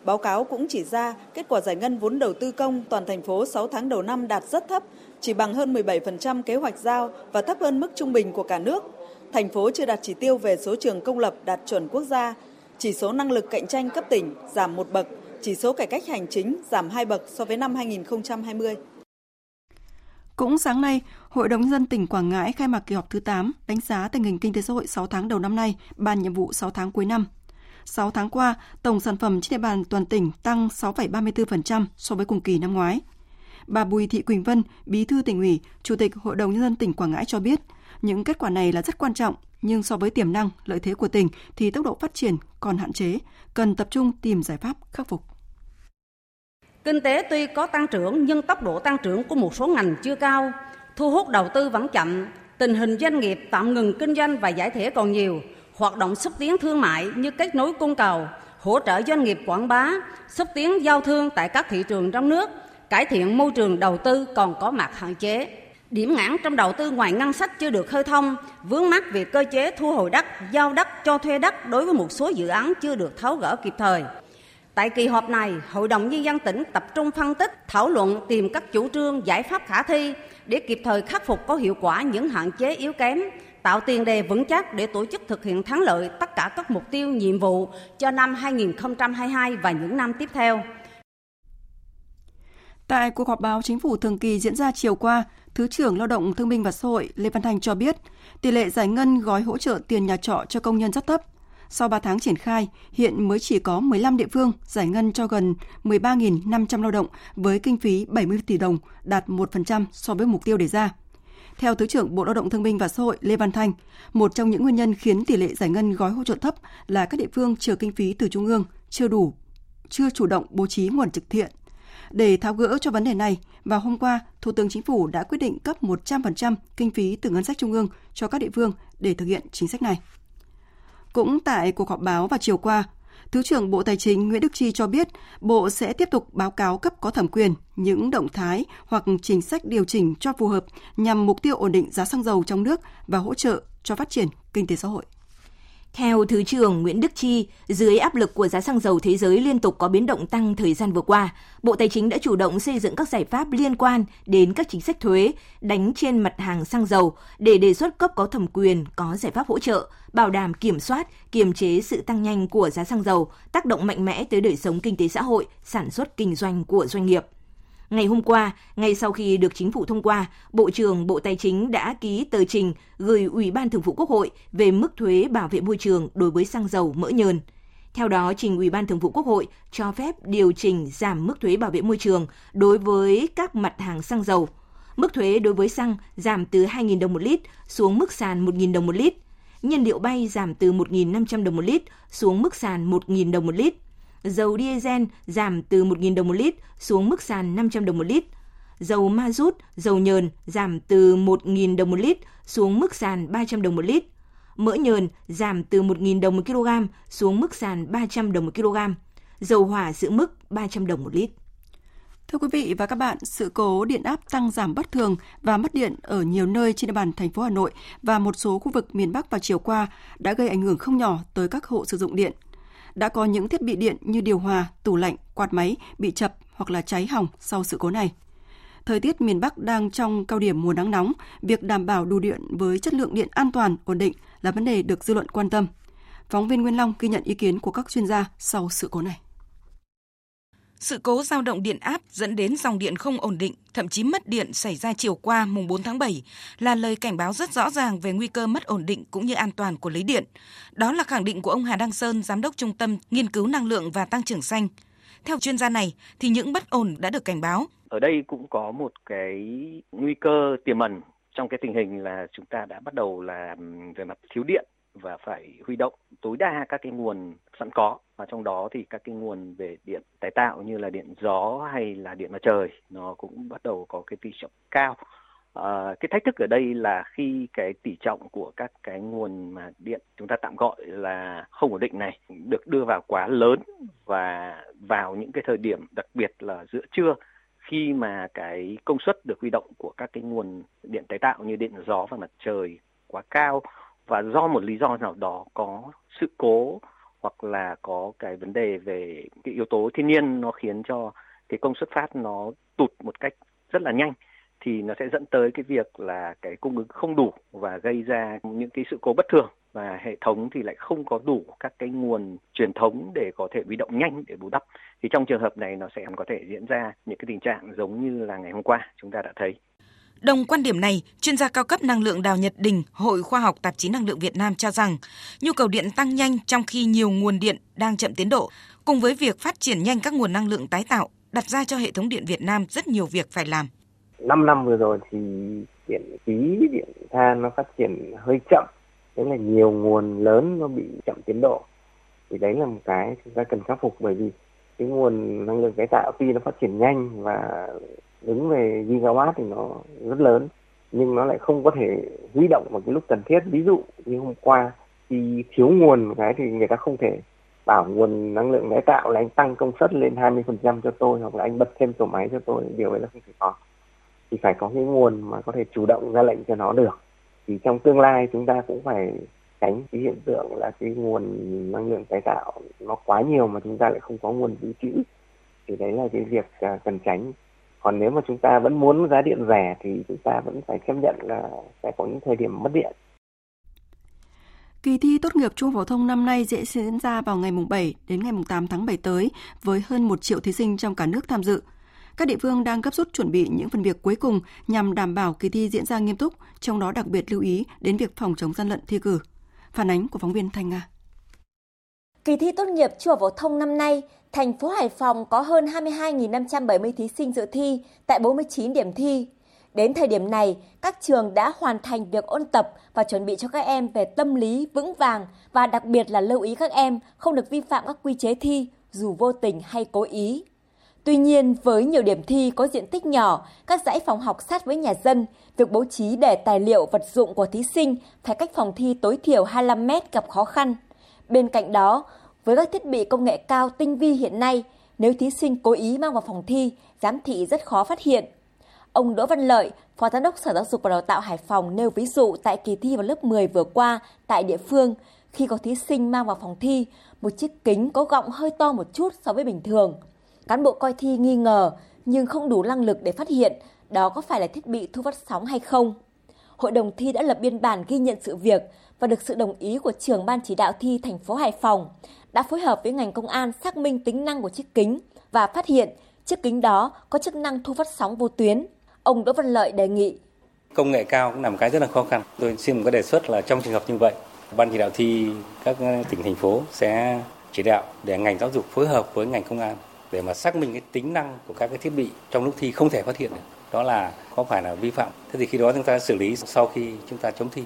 Báo cáo cũng chỉ ra kết quả giải ngân vốn đầu tư công toàn thành phố 6 tháng đầu năm đạt rất thấp, chỉ bằng hơn 17% kế hoạch giao và thấp hơn mức trung bình của cả nước. Thành phố chưa đạt chỉ tiêu về số trường công lập đạt chuẩn quốc gia, chỉ số năng lực cạnh tranh cấp tỉnh giảm một bậc, chỉ số cải cách hành chính giảm hai bậc so với năm 2020. Cũng sáng nay, Hội đồng dân tỉnh Quảng Ngãi khai mạc kỳ họp thứ 8 đánh giá tình hình kinh tế xã hội 6 tháng đầu năm nay, bàn nhiệm vụ 6 tháng cuối năm. 6 tháng qua, tổng sản phẩm trên địa bàn toàn tỉnh tăng 6,34% so với cùng kỳ năm ngoái. Bà Bùi Thị Quỳnh Vân, Bí thư tỉnh ủy, Chủ tịch Hội đồng nhân dân tỉnh Quảng Ngãi cho biết, những kết quả này là rất quan trọng, nhưng so với tiềm năng, lợi thế của tỉnh thì tốc độ phát triển còn hạn chế, cần tập trung tìm giải pháp khắc phục. Kinh tế tuy có tăng trưởng nhưng tốc độ tăng trưởng của một số ngành chưa cao, thu hút đầu tư vẫn chậm, tình hình doanh nghiệp tạm ngừng kinh doanh và giải thể còn nhiều, hoạt động xúc tiến thương mại như kết nối cung cầu, hỗ trợ doanh nghiệp quảng bá, xúc tiến giao thương tại các thị trường trong nước, cải thiện môi trường đầu tư còn có mặt hạn chế. Điểm ngãn trong đầu tư ngoài ngân sách chưa được khơi thông, vướng mắc về cơ chế thu hồi đất, giao đất cho thuê đất đối với một số dự án chưa được tháo gỡ kịp thời. Tại kỳ họp này, Hội đồng Nhân dân tỉnh tập trung phân tích, thảo luận tìm các chủ trương, giải pháp khả thi để kịp thời khắc phục có hiệu quả những hạn chế yếu kém, tạo tiền đề vững chắc để tổ chức thực hiện thắng lợi tất cả các mục tiêu, nhiệm vụ cho năm 2022 và những năm tiếp theo. Tại cuộc họp báo chính phủ thường kỳ diễn ra chiều qua, Thứ trưởng Lao động Thương binh và Xã hội Lê Văn Thành cho biết, tỷ lệ giải ngân gói hỗ trợ tiền nhà trọ cho công nhân rất thấp. Sau 3 tháng triển khai, hiện mới chỉ có 15 địa phương giải ngân cho gần 13.500 lao động với kinh phí 70 tỷ đồng, đạt 1% so với mục tiêu đề ra. Theo Thứ trưởng Bộ Lao động Thương binh và Xã hội Lê Văn Thanh, một trong những nguyên nhân khiến tỷ lệ giải ngân gói hỗ trợ thấp là các địa phương chờ kinh phí từ trung ương chưa đủ, chưa chủ động bố trí nguồn trực thiện. Để tháo gỡ cho vấn đề này, vào hôm qua, Thủ tướng Chính phủ đã quyết định cấp 100% kinh phí từ ngân sách trung ương cho các địa phương để thực hiện chính sách này. Cũng tại cuộc họp báo vào chiều qua, Thứ trưởng Bộ Tài chính Nguyễn Đức Chi cho biết, Bộ sẽ tiếp tục báo cáo cấp có thẩm quyền những động thái hoặc chính sách điều chỉnh cho phù hợp nhằm mục tiêu ổn định giá xăng dầu trong nước và hỗ trợ cho phát triển kinh tế xã hội. Theo Thứ trưởng Nguyễn Đức Chi, dưới áp lực của giá xăng dầu thế giới liên tục có biến động tăng thời gian vừa qua, Bộ Tài chính đã chủ động xây dựng các giải pháp liên quan đến các chính sách thuế đánh trên mặt hàng xăng dầu để đề xuất cấp có thẩm quyền có giải pháp hỗ trợ, bảo đảm kiểm soát, kiềm chế sự tăng nhanh của giá xăng dầu, tác động mạnh mẽ tới đời sống kinh tế xã hội, sản xuất kinh doanh của doanh nghiệp. Ngày hôm qua, ngay sau khi được chính phủ thông qua, Bộ trưởng Bộ Tài chính đã ký tờ trình gửi Ủy ban Thường vụ Quốc hội về mức thuế bảo vệ môi trường đối với xăng dầu mỡ nhờn. Theo đó, trình Ủy ban Thường vụ Quốc hội cho phép điều chỉnh giảm mức thuế bảo vệ môi trường đối với các mặt hàng xăng dầu. Mức thuế đối với xăng giảm từ 2.000 đồng một lít xuống mức sàn 1.000 đồng một lít. Nhiên liệu bay giảm từ 1.500 đồng một lít xuống mức sàn 1.000 đồng một lít dầu diesel giảm từ 1.000 đồng một lít xuống mức sàn 500 đồng một lít. Dầu ma rút, dầu nhờn giảm từ 1.000 đồng một lít xuống mức sàn 300 đồng một lít. Mỡ nhờn giảm từ 1.000 đồng một kg xuống mức sàn 300 đồng một kg. Dầu hỏa giữ mức 300 đồng một lít. Thưa quý vị và các bạn, sự cố điện áp tăng giảm bất thường và mất điện ở nhiều nơi trên địa bàn thành phố Hà Nội và một số khu vực miền Bắc vào chiều qua đã gây ảnh hưởng không nhỏ tới các hộ sử dụng điện đã có những thiết bị điện như điều hòa, tủ lạnh, quạt máy bị chập hoặc là cháy hỏng sau sự cố này. Thời tiết miền Bắc đang trong cao điểm mùa nắng nóng, việc đảm bảo đủ điện với chất lượng điện an toàn, ổn định là vấn đề được dư luận quan tâm. Phóng viên Nguyên Long ghi nhận ý kiến của các chuyên gia sau sự cố này. Sự cố dao động điện áp dẫn đến dòng điện không ổn định, thậm chí mất điện xảy ra chiều qua mùng 4 tháng 7 là lời cảnh báo rất rõ ràng về nguy cơ mất ổn định cũng như an toàn của lưới điện. Đó là khẳng định của ông Hà Đăng Sơn, giám đốc Trung tâm Nghiên cứu năng lượng và tăng trưởng xanh. Theo chuyên gia này thì những bất ổn đã được cảnh báo. Ở đây cũng có một cái nguy cơ tiềm ẩn trong cái tình hình là chúng ta đã bắt đầu là về mặt thiếu điện và phải huy động tối đa các cái nguồn sẵn có. Và trong đó thì các cái nguồn về điện tái tạo như là điện gió hay là điện mặt trời nó cũng bắt đầu có cái tỷ trọng cao. À, cái thách thức ở đây là khi cái tỷ trọng của các cái nguồn mà điện chúng ta tạm gọi là không ổn định này được đưa vào quá lớn và vào những cái thời điểm đặc biệt là giữa trưa khi mà cái công suất được huy động của các cái nguồn điện tái tạo như điện gió và mặt trời quá cao và do một lý do nào đó có sự cố hoặc là có cái vấn đề về cái yếu tố thiên nhiên nó khiến cho cái công suất phát nó tụt một cách rất là nhanh, thì nó sẽ dẫn tới cái việc là cái cung ứng không đủ và gây ra những cái sự cố bất thường. Và hệ thống thì lại không có đủ các cái nguồn truyền thống để có thể huy động nhanh để bù đắp. Thì trong trường hợp này nó sẽ có thể diễn ra những cái tình trạng giống như là ngày hôm qua chúng ta đã thấy. Đồng quan điểm này, chuyên gia cao cấp năng lượng Đào Nhật Đình, Hội Khoa học Tạp chí Năng lượng Việt Nam cho rằng, nhu cầu điện tăng nhanh trong khi nhiều nguồn điện đang chậm tiến độ, cùng với việc phát triển nhanh các nguồn năng lượng tái tạo, đặt ra cho hệ thống điện Việt Nam rất nhiều việc phải làm. 5 năm vừa rồi thì điện khí, điện than nó phát triển hơi chậm, thế là nhiều nguồn lớn nó bị chậm tiến độ. Thì đấy là một cái chúng ta cần khắc phục bởi vì cái nguồn năng lượng tái tạo tuy nó phát triển nhanh và đứng về gigawatt thì nó rất lớn, nhưng nó lại không có thể huy động vào cái lúc cần thiết. Ví dụ như hôm qua, khi thiếu nguồn cái thì người ta không thể bảo nguồn năng lượng tái tạo là anh tăng công suất lên 20% cho tôi, hoặc là anh bật thêm tổ máy cho tôi. Điều ấy là không thể có. Thì phải có cái nguồn mà có thể chủ động ra lệnh cho nó được. Thì trong tương lai chúng ta cũng phải tránh cái hiện tượng là cái nguồn năng lượng tái tạo nó quá nhiều mà chúng ta lại không có nguồn dự trữ. Thì đấy là cái việc à, cần tránh còn nếu mà chúng ta vẫn muốn giá điện rẻ thì chúng ta vẫn phải chấp nhận là sẽ có những thời điểm mất điện Kỳ thi tốt nghiệp trung phổ thông năm nay sẽ diễn ra vào ngày 7 đến ngày 8 tháng 7 tới với hơn 1 triệu thí sinh trong cả nước tham dự. Các địa phương đang gấp rút chuẩn bị những phần việc cuối cùng nhằm đảm bảo kỳ thi diễn ra nghiêm túc, trong đó đặc biệt lưu ý đến việc phòng chống gian lận thi cử. Phản ánh của phóng viên Thanh Nga. Kỳ thi tốt nghiệp trung học phổ thông năm nay, thành phố Hải Phòng có hơn 22.570 thí sinh dự thi tại 49 điểm thi. Đến thời điểm này, các trường đã hoàn thành việc ôn tập và chuẩn bị cho các em về tâm lý vững vàng và đặc biệt là lưu ý các em không được vi phạm các quy chế thi dù vô tình hay cố ý. Tuy nhiên, với nhiều điểm thi có diện tích nhỏ, các dãy phòng học sát với nhà dân, việc bố trí để tài liệu vật dụng của thí sinh phải cách phòng thi tối thiểu 25 mét gặp khó khăn. Bên cạnh đó, với các thiết bị công nghệ cao tinh vi hiện nay, nếu thí sinh cố ý mang vào phòng thi, giám thị rất khó phát hiện. Ông Đỗ Văn Lợi, Phó Giám đốc Sở Giáo dục và Đào tạo Hải Phòng nêu ví dụ tại kỳ thi vào lớp 10 vừa qua tại địa phương, khi có thí sinh mang vào phòng thi, một chiếc kính có gọng hơi to một chút so với bình thường. Cán bộ coi thi nghi ngờ nhưng không đủ năng lực để phát hiện đó có phải là thiết bị thu phát sóng hay không. Hội đồng thi đã lập biên bản ghi nhận sự việc và được sự đồng ý của trưởng ban chỉ đạo thi thành phố Hải Phòng đã phối hợp với ngành công an xác minh tính năng của chiếc kính và phát hiện chiếc kính đó có chức năng thu phát sóng vô tuyến. Ông Đỗ Văn Lợi đề nghị công nghệ cao cũng là một cái rất là khó khăn. Tôi xin một cái đề xuất là trong trường hợp như vậy, ban chỉ đạo thi các tỉnh thành phố sẽ chỉ đạo để ngành giáo dục phối hợp với ngành công an để mà xác minh cái tính năng của các cái thiết bị trong lúc thi không thể phát hiện được đó là có phải là vi phạm thế thì khi đó chúng ta xử lý sau khi chúng ta chống thi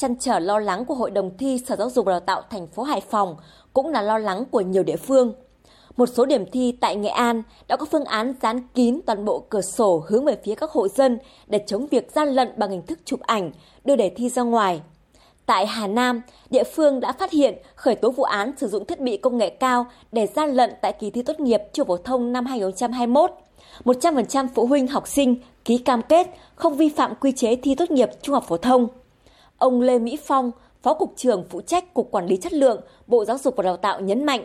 chăn trở lo lắng của hội đồng thi sở giáo dục và đào tạo thành phố hải phòng cũng là lo lắng của nhiều địa phương một số điểm thi tại Nghệ An đã có phương án dán kín toàn bộ cửa sổ hướng về phía các hộ dân để chống việc gian lận bằng hình thức chụp ảnh, đưa đề thi ra ngoài. Tại Hà Nam, địa phương đã phát hiện khởi tố vụ án sử dụng thiết bị công nghệ cao để gian lận tại kỳ thi tốt nghiệp trung phổ thông năm 2021. 100% phụ huynh học sinh ký cam kết không vi phạm quy chế thi tốt nghiệp trung học phổ thông. Ông Lê Mỹ Phong, Phó Cục trưởng phụ trách Cục Quản lý Chất lượng, Bộ Giáo dục và Đào tạo nhấn mạnh.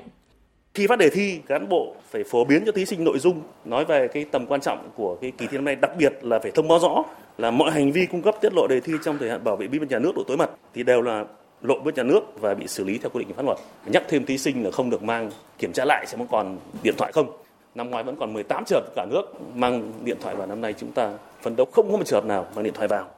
Khi phát đề thi, cán bộ phải phổ biến cho thí sinh nội dung nói về cái tầm quan trọng của cái kỳ thi năm nay, đặc biệt là phải thông báo rõ là mọi hành vi cung cấp tiết lộ đề thi trong thời hạn bảo vệ bí mật nhà nước độ tối mật thì đều là lộ bước nhà nước và bị xử lý theo quy định của pháp luật. Nhắc thêm thí sinh là không được mang kiểm tra lại xem còn điện thoại không. Năm ngoái vẫn còn 18 trường cả nước mang điện thoại vào năm nay chúng ta phấn đấu không có một trường nào mang điện thoại vào.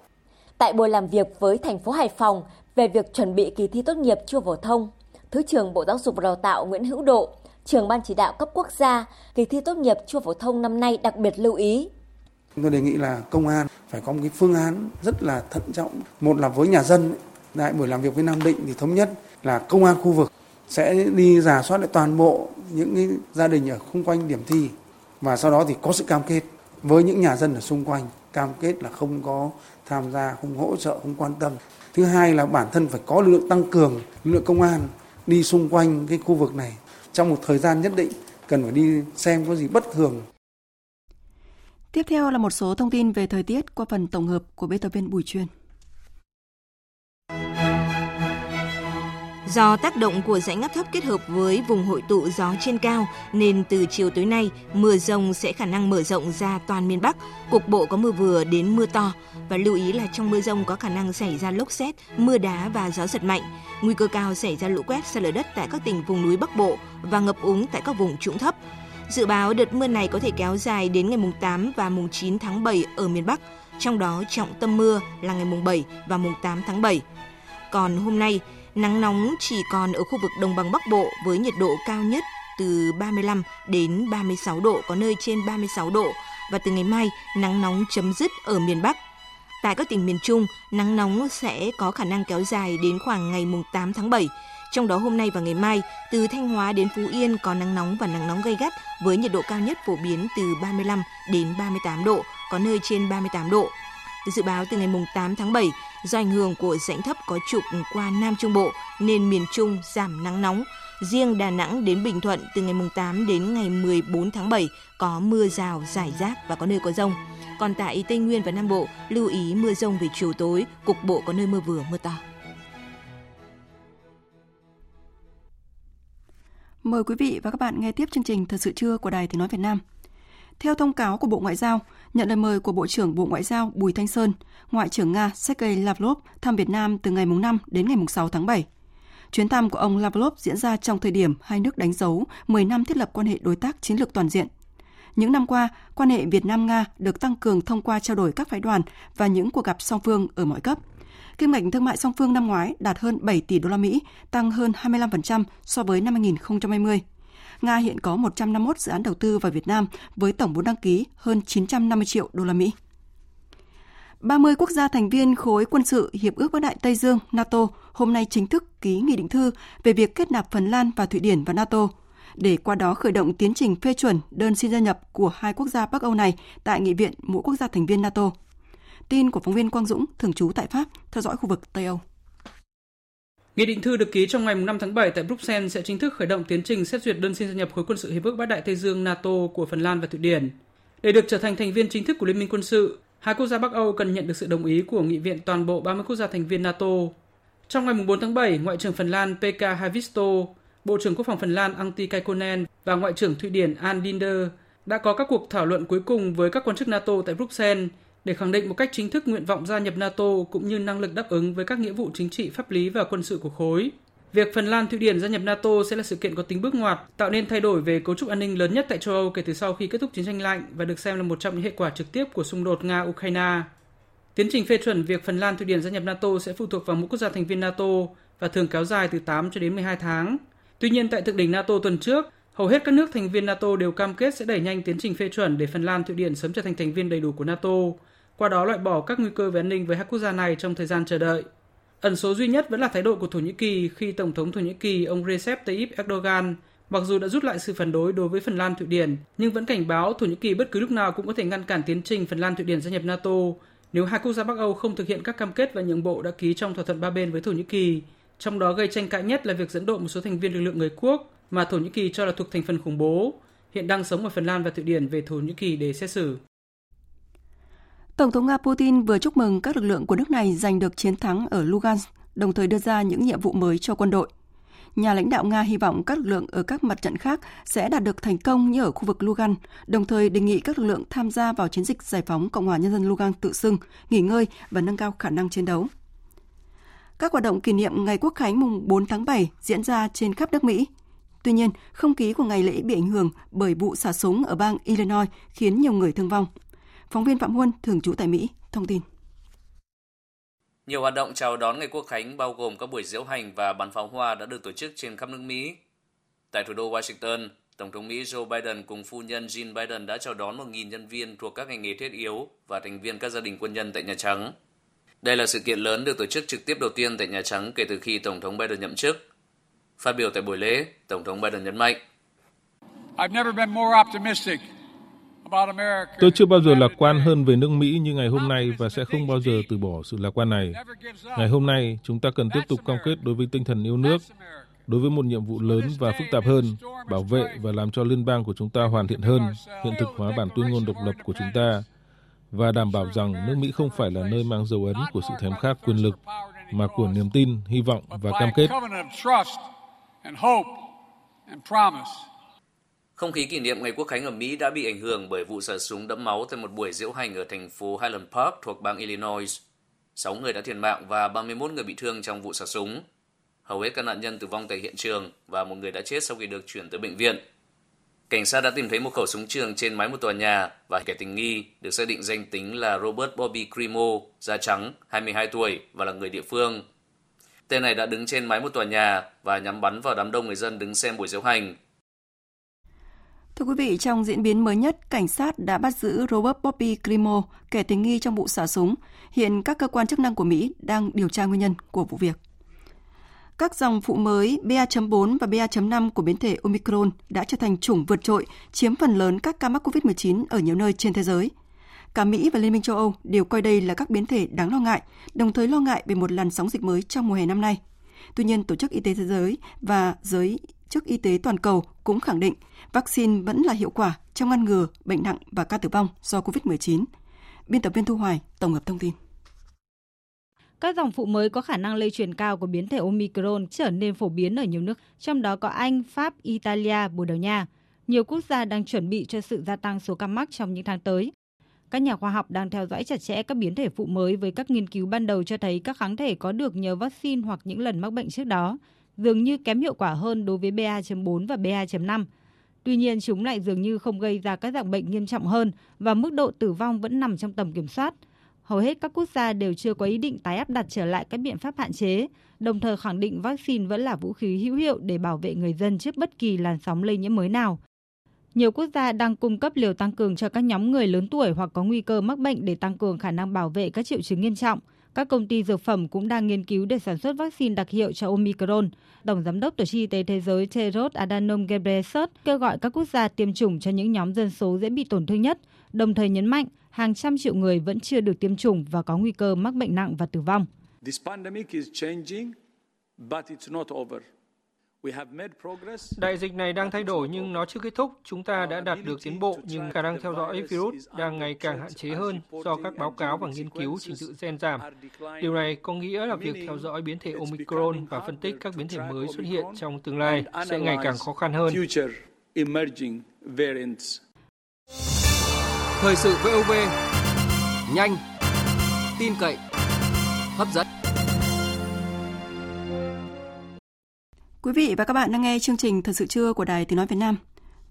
Tại buổi làm việc với thành phố Hải Phòng về việc chuẩn bị kỳ thi tốt nghiệp trung phổ thông, Thứ trưởng Bộ Giáo dục và Đào tạo Nguyễn Hữu Độ, trưởng ban chỉ đạo cấp quốc gia kỳ thi tốt nghiệp trung phổ thông năm nay đặc biệt lưu ý. Tôi đề nghị là công an phải có một cái phương án rất là thận trọng. Một là với nhà dân, tại buổi làm việc với Nam Định thì thống nhất là công an khu vực sẽ đi giả soát lại toàn bộ những cái gia đình ở xung quanh điểm thi và sau đó thì có sự cam kết với những nhà dân ở xung quanh cam kết là không có tham gia, không hỗ trợ, không quan tâm. Thứ hai là bản thân phải có lực lượng tăng cường, lực lượng công an đi xung quanh cái khu vực này. Trong một thời gian nhất định, cần phải đi xem có gì bất thường. Tiếp theo là một số thông tin về thời tiết qua phần tổng hợp của biên tập viên Bùi Chuyên. Do tác động của rãnh áp thấp kết hợp với vùng hội tụ gió trên cao nên từ chiều tối nay, mưa rông sẽ khả năng mở rộng ra toàn miền Bắc, cục bộ có mưa vừa đến mưa to và lưu ý là trong mưa rông có khả năng xảy ra lốc xét, mưa đá và gió giật mạnh. Nguy cơ cao xảy ra lũ quét, sạt lở đất tại các tỉnh vùng núi Bắc Bộ và ngập úng tại các vùng trũng thấp. Dự báo đợt mưa này có thể kéo dài đến ngày mùng 8 và mùng 9 tháng 7 ở miền Bắc, trong đó trọng tâm mưa là ngày mùng 7 và mùng 8 tháng 7. Còn hôm nay, Nắng nóng chỉ còn ở khu vực đồng bằng Bắc Bộ với nhiệt độ cao nhất từ 35 đến 36 độ, có nơi trên 36 độ và từ ngày mai nắng nóng chấm dứt ở miền Bắc. Tại các tỉnh miền Trung, nắng nóng sẽ có khả năng kéo dài đến khoảng ngày mùng 8 tháng 7. Trong đó hôm nay và ngày mai, từ Thanh Hóa đến Phú Yên có nắng nóng và nắng nóng gay gắt với nhiệt độ cao nhất phổ biến từ 35 đến 38 độ, có nơi trên 38 độ. Dự báo từ ngày mùng 8 tháng 7, do ảnh hưởng của rãnh thấp có trục qua Nam Trung Bộ nên miền Trung giảm nắng nóng. Riêng Đà Nẵng đến Bình Thuận từ ngày mùng 8 đến ngày 14 tháng 7 có mưa rào, rải rác và có nơi có rông. Còn tại Tây Nguyên và Nam Bộ, lưu ý mưa rông về chiều tối, cục bộ có nơi mưa vừa, mưa to. Mời quý vị và các bạn nghe tiếp chương trình Thật sự trưa của Đài Tiếng Nói Việt Nam. Theo thông cáo của Bộ Ngoại giao, nhận lời mời của Bộ trưởng Bộ Ngoại giao Bùi Thanh Sơn, Ngoại trưởng Nga Sergei Lavrov thăm Việt Nam từ ngày 5 đến ngày 6 tháng 7. Chuyến thăm của ông Lavrov diễn ra trong thời điểm hai nước đánh dấu 10 năm thiết lập quan hệ đối tác chiến lược toàn diện. Những năm qua, quan hệ Việt Nam-Nga được tăng cường thông qua trao đổi các phái đoàn và những cuộc gặp song phương ở mọi cấp. Kim ngạch thương mại song phương năm ngoái đạt hơn 7 tỷ đô la Mỹ, tăng hơn 25% so với năm 2020. Nga hiện có 151 dự án đầu tư vào Việt Nam với tổng vốn đăng ký hơn 950 triệu đô la Mỹ. 30 quốc gia thành viên khối quân sự Hiệp ước Bắc Đại Tây Dương NATO hôm nay chính thức ký nghị định thư về việc kết nạp Phần Lan và Thụy Điển vào NATO, để qua đó khởi động tiến trình phê chuẩn đơn xin gia nhập của hai quốc gia Bắc Âu này tại Nghị viện mỗi quốc gia thành viên NATO. Tin của phóng viên Quang Dũng, thường trú tại Pháp, theo dõi khu vực Tây Âu. Nghị định thư được ký trong ngày 5 tháng 7 tại Bruxelles sẽ chính thức khởi động tiến trình xét duyệt đơn xin gia nhập khối quân sự Hiệp ước Bắc Đại Tây Dương NATO của Phần Lan và Thụy Điển. Để được trở thành thành viên chính thức của Liên minh quân sự, hai quốc gia Bắc Âu cần nhận được sự đồng ý của nghị viện toàn bộ 30 quốc gia thành viên NATO. Trong ngày 4 tháng 7, Ngoại trưởng Phần Lan Pekka Haavisto, Bộ trưởng Quốc phòng Phần Lan Antti Kaikkonen và Ngoại trưởng Thụy Điển Ann Linder đã có các cuộc thảo luận cuối cùng với các quan chức NATO tại Bruxelles để khẳng định một cách chính thức nguyện vọng gia nhập NATO cũng như năng lực đáp ứng với các nghĩa vụ chính trị, pháp lý và quân sự của khối. Việc Phần Lan Thụy Điển gia nhập NATO sẽ là sự kiện có tính bước ngoặt, tạo nên thay đổi về cấu trúc an ninh lớn nhất tại châu Âu kể từ sau khi kết thúc chiến tranh lạnh và được xem là một trong những hệ quả trực tiếp của xung đột Nga-Ukraine. Tiến trình phê chuẩn việc Phần Lan Thụy Điển gia nhập NATO sẽ phụ thuộc vào mỗi quốc gia thành viên NATO và thường kéo dài từ 8 cho đến 12 tháng. Tuy nhiên tại thượng đỉnh NATO tuần trước, hầu hết các nước thành viên NATO đều cam kết sẽ đẩy nhanh tiến trình phê chuẩn để Phần Lan Thụy Điển sớm trở thành thành viên đầy đủ của NATO qua đó loại bỏ các nguy cơ về an ninh với hai quốc gia này trong thời gian chờ đợi. Ẩn số duy nhất vẫn là thái độ của Thổ Nhĩ Kỳ khi Tổng thống Thổ Nhĩ Kỳ ông Recep Tayyip Erdogan mặc dù đã rút lại sự phản đối đối với Phần Lan Thụy Điển, nhưng vẫn cảnh báo Thổ Nhĩ Kỳ bất cứ lúc nào cũng có thể ngăn cản tiến trình Phần Lan Thụy Điển gia nhập NATO nếu hai quốc gia Bắc Âu không thực hiện các cam kết và nhượng bộ đã ký trong thỏa thuận ba bên với Thổ Nhĩ Kỳ. Trong đó gây tranh cãi nhất là việc dẫn độ một số thành viên lực lượng người quốc mà Thổ Nhĩ Kỳ cho là thuộc thành phần khủng bố, hiện đang sống ở Phần Lan và Thụy Điển về Thổ Nhĩ Kỳ để xét xử. Tổng thống Nga Putin vừa chúc mừng các lực lượng của nước này giành được chiến thắng ở Lugansk, đồng thời đưa ra những nhiệm vụ mới cho quân đội. Nhà lãnh đạo Nga hy vọng các lực lượng ở các mặt trận khác sẽ đạt được thành công như ở khu vực Lugansk, đồng thời đề nghị các lực lượng tham gia vào chiến dịch giải phóng Cộng hòa Nhân dân Lugansk tự xưng, nghỉ ngơi và nâng cao khả năng chiến đấu. Các hoạt động kỷ niệm ngày Quốc khánh mùng 4 tháng 7 diễn ra trên khắp nước Mỹ. Tuy nhiên, không khí của ngày lễ bị ảnh hưởng bởi vụ xả súng ở bang Illinois khiến nhiều người thương vong. Phóng viên Phạm Huân, thường trú tại Mỹ, thông tin. Nhiều hoạt động chào đón ngày Quốc khánh bao gồm các buổi diễu hành và bắn pháo hoa đã được tổ chức trên khắp nước Mỹ. Tại thủ đô Washington, Tổng thống Mỹ Joe Biden cùng phu nhân Jill Biden đã chào đón 1.000 nhân viên thuộc các ngành nghề thiết yếu và thành viên các gia đình quân nhân tại Nhà Trắng. Đây là sự kiện lớn được tổ chức trực tiếp đầu tiên tại Nhà Trắng kể từ khi Tổng thống Biden nhậm chức. Phát biểu tại buổi lễ, Tổng thống Biden nhấn mạnh. Tôi chưa bao giờ lạc quan hơn về nước Mỹ như ngày hôm nay và sẽ không bao giờ từ bỏ sự lạc quan này. Ngày hôm nay, chúng ta cần tiếp tục cam kết đối với tinh thần yêu nước, đối với một nhiệm vụ lớn và phức tạp hơn, bảo vệ và làm cho liên bang của chúng ta hoàn thiện hơn, hiện thực hóa bản tuyên ngôn độc lập của chúng ta và đảm bảo rằng nước Mỹ không phải là nơi mang dấu ấn của sự thèm khát quyền lực mà của niềm tin, hy vọng và cam kết. Không khí kỷ niệm Ngày Quốc khánh ở Mỹ đã bị ảnh hưởng bởi vụ xả súng đẫm máu tại một buổi diễu hành ở thành phố Highland Park thuộc bang Illinois. 6 người đã thiệt mạng và 31 người bị thương trong vụ xả súng. Hầu hết các nạn nhân tử vong tại hiện trường và một người đã chết sau khi được chuyển tới bệnh viện. Cảnh sát đã tìm thấy một khẩu súng trường trên mái một tòa nhà và kẻ tình nghi được xác định danh tính là Robert Bobby Crimo, da trắng, 22 tuổi và là người địa phương. Tên này đã đứng trên mái một tòa nhà và nhắm bắn vào đám đông người dân đứng xem buổi diễu hành. Thưa quý vị, trong diễn biến mới nhất, cảnh sát đã bắt giữ Robert Bobby Crimo, kẻ tình nghi trong vụ xả súng. Hiện các cơ quan chức năng của Mỹ đang điều tra nguyên nhân của vụ việc. Các dòng phụ mới BA.4 và BA.5 của biến thể Omicron đã trở thành chủng vượt trội, chiếm phần lớn các ca mắc COVID-19 ở nhiều nơi trên thế giới. Cả Mỹ và Liên minh châu Âu đều coi đây là các biến thể đáng lo ngại, đồng thời lo ngại về một làn sóng dịch mới trong mùa hè năm nay. Tuy nhiên, Tổ chức Y tế Thế giới và giới chức y tế toàn cầu cũng khẳng định vaccine vẫn là hiệu quả trong ngăn ngừa bệnh nặng và ca tử vong do COVID-19. Biên tập viên Thu Hoài tổng hợp thông tin. Các dòng phụ mới có khả năng lây truyền cao của biến thể Omicron trở nên phổ biến ở nhiều nước, trong đó có Anh, Pháp, Italia, Bồ Đào Nha. Nhiều quốc gia đang chuẩn bị cho sự gia tăng số ca mắc trong những tháng tới. Các nhà khoa học đang theo dõi chặt chẽ các biến thể phụ mới với các nghiên cứu ban đầu cho thấy các kháng thể có được nhờ vaccine hoặc những lần mắc bệnh trước đó, dường như kém hiệu quả hơn đối với BA.4 và BA.5. Tuy nhiên, chúng lại dường như không gây ra các dạng bệnh nghiêm trọng hơn và mức độ tử vong vẫn nằm trong tầm kiểm soát – hầu hết các quốc gia đều chưa có ý định tái áp đặt trở lại các biện pháp hạn chế, đồng thời khẳng định vaccine vẫn là vũ khí hữu hiệu để bảo vệ người dân trước bất kỳ làn sóng lây nhiễm mới nào. Nhiều quốc gia đang cung cấp liều tăng cường cho các nhóm người lớn tuổi hoặc có nguy cơ mắc bệnh để tăng cường khả năng bảo vệ các triệu chứng nghiêm trọng. Các công ty dược phẩm cũng đang nghiên cứu để sản xuất vaccine đặc hiệu cho Omicron. Tổng giám đốc Tổ chức Y tế Thế giới Tedros Adhanom Ghebreyesus kêu gọi các quốc gia tiêm chủng cho những nhóm dân số dễ bị tổn thương nhất, đồng thời nhấn mạnh hàng trăm triệu người vẫn chưa được tiêm chủng và có nguy cơ mắc bệnh nặng và tử vong. Đại dịch này đang thay đổi nhưng nó chưa kết thúc. Chúng ta đã đạt được tiến bộ nhưng khả năng theo dõi virus đang ngày càng hạn chế hơn do các báo cáo và nghiên cứu trình tự gen giảm. Điều này có nghĩa là việc theo dõi biến thể Omicron và phân tích các biến thể mới xuất hiện trong tương lai sẽ ngày càng khó khăn hơn. Thời sự VOV nhanh, tin cậy, hấp dẫn. Quý vị và các bạn đang nghe chương trình Thật sự trưa của Đài Tiếng Nói Việt Nam.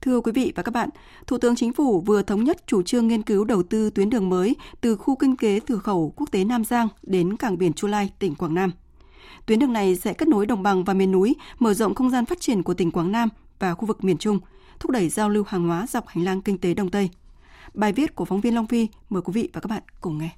Thưa quý vị và các bạn, Thủ tướng Chính phủ vừa thống nhất chủ trương nghiên cứu đầu tư tuyến đường mới từ khu kinh tế cửa khẩu quốc tế Nam Giang đến cảng biển Chu Lai, tỉnh Quảng Nam. Tuyến đường này sẽ kết nối đồng bằng và miền núi, mở rộng không gian phát triển của tỉnh Quảng Nam và khu vực miền Trung, thúc đẩy giao lưu hàng hóa dọc hành lang kinh tế Đông Tây. Bài viết của phóng viên Long Phi mời quý vị và các bạn cùng nghe.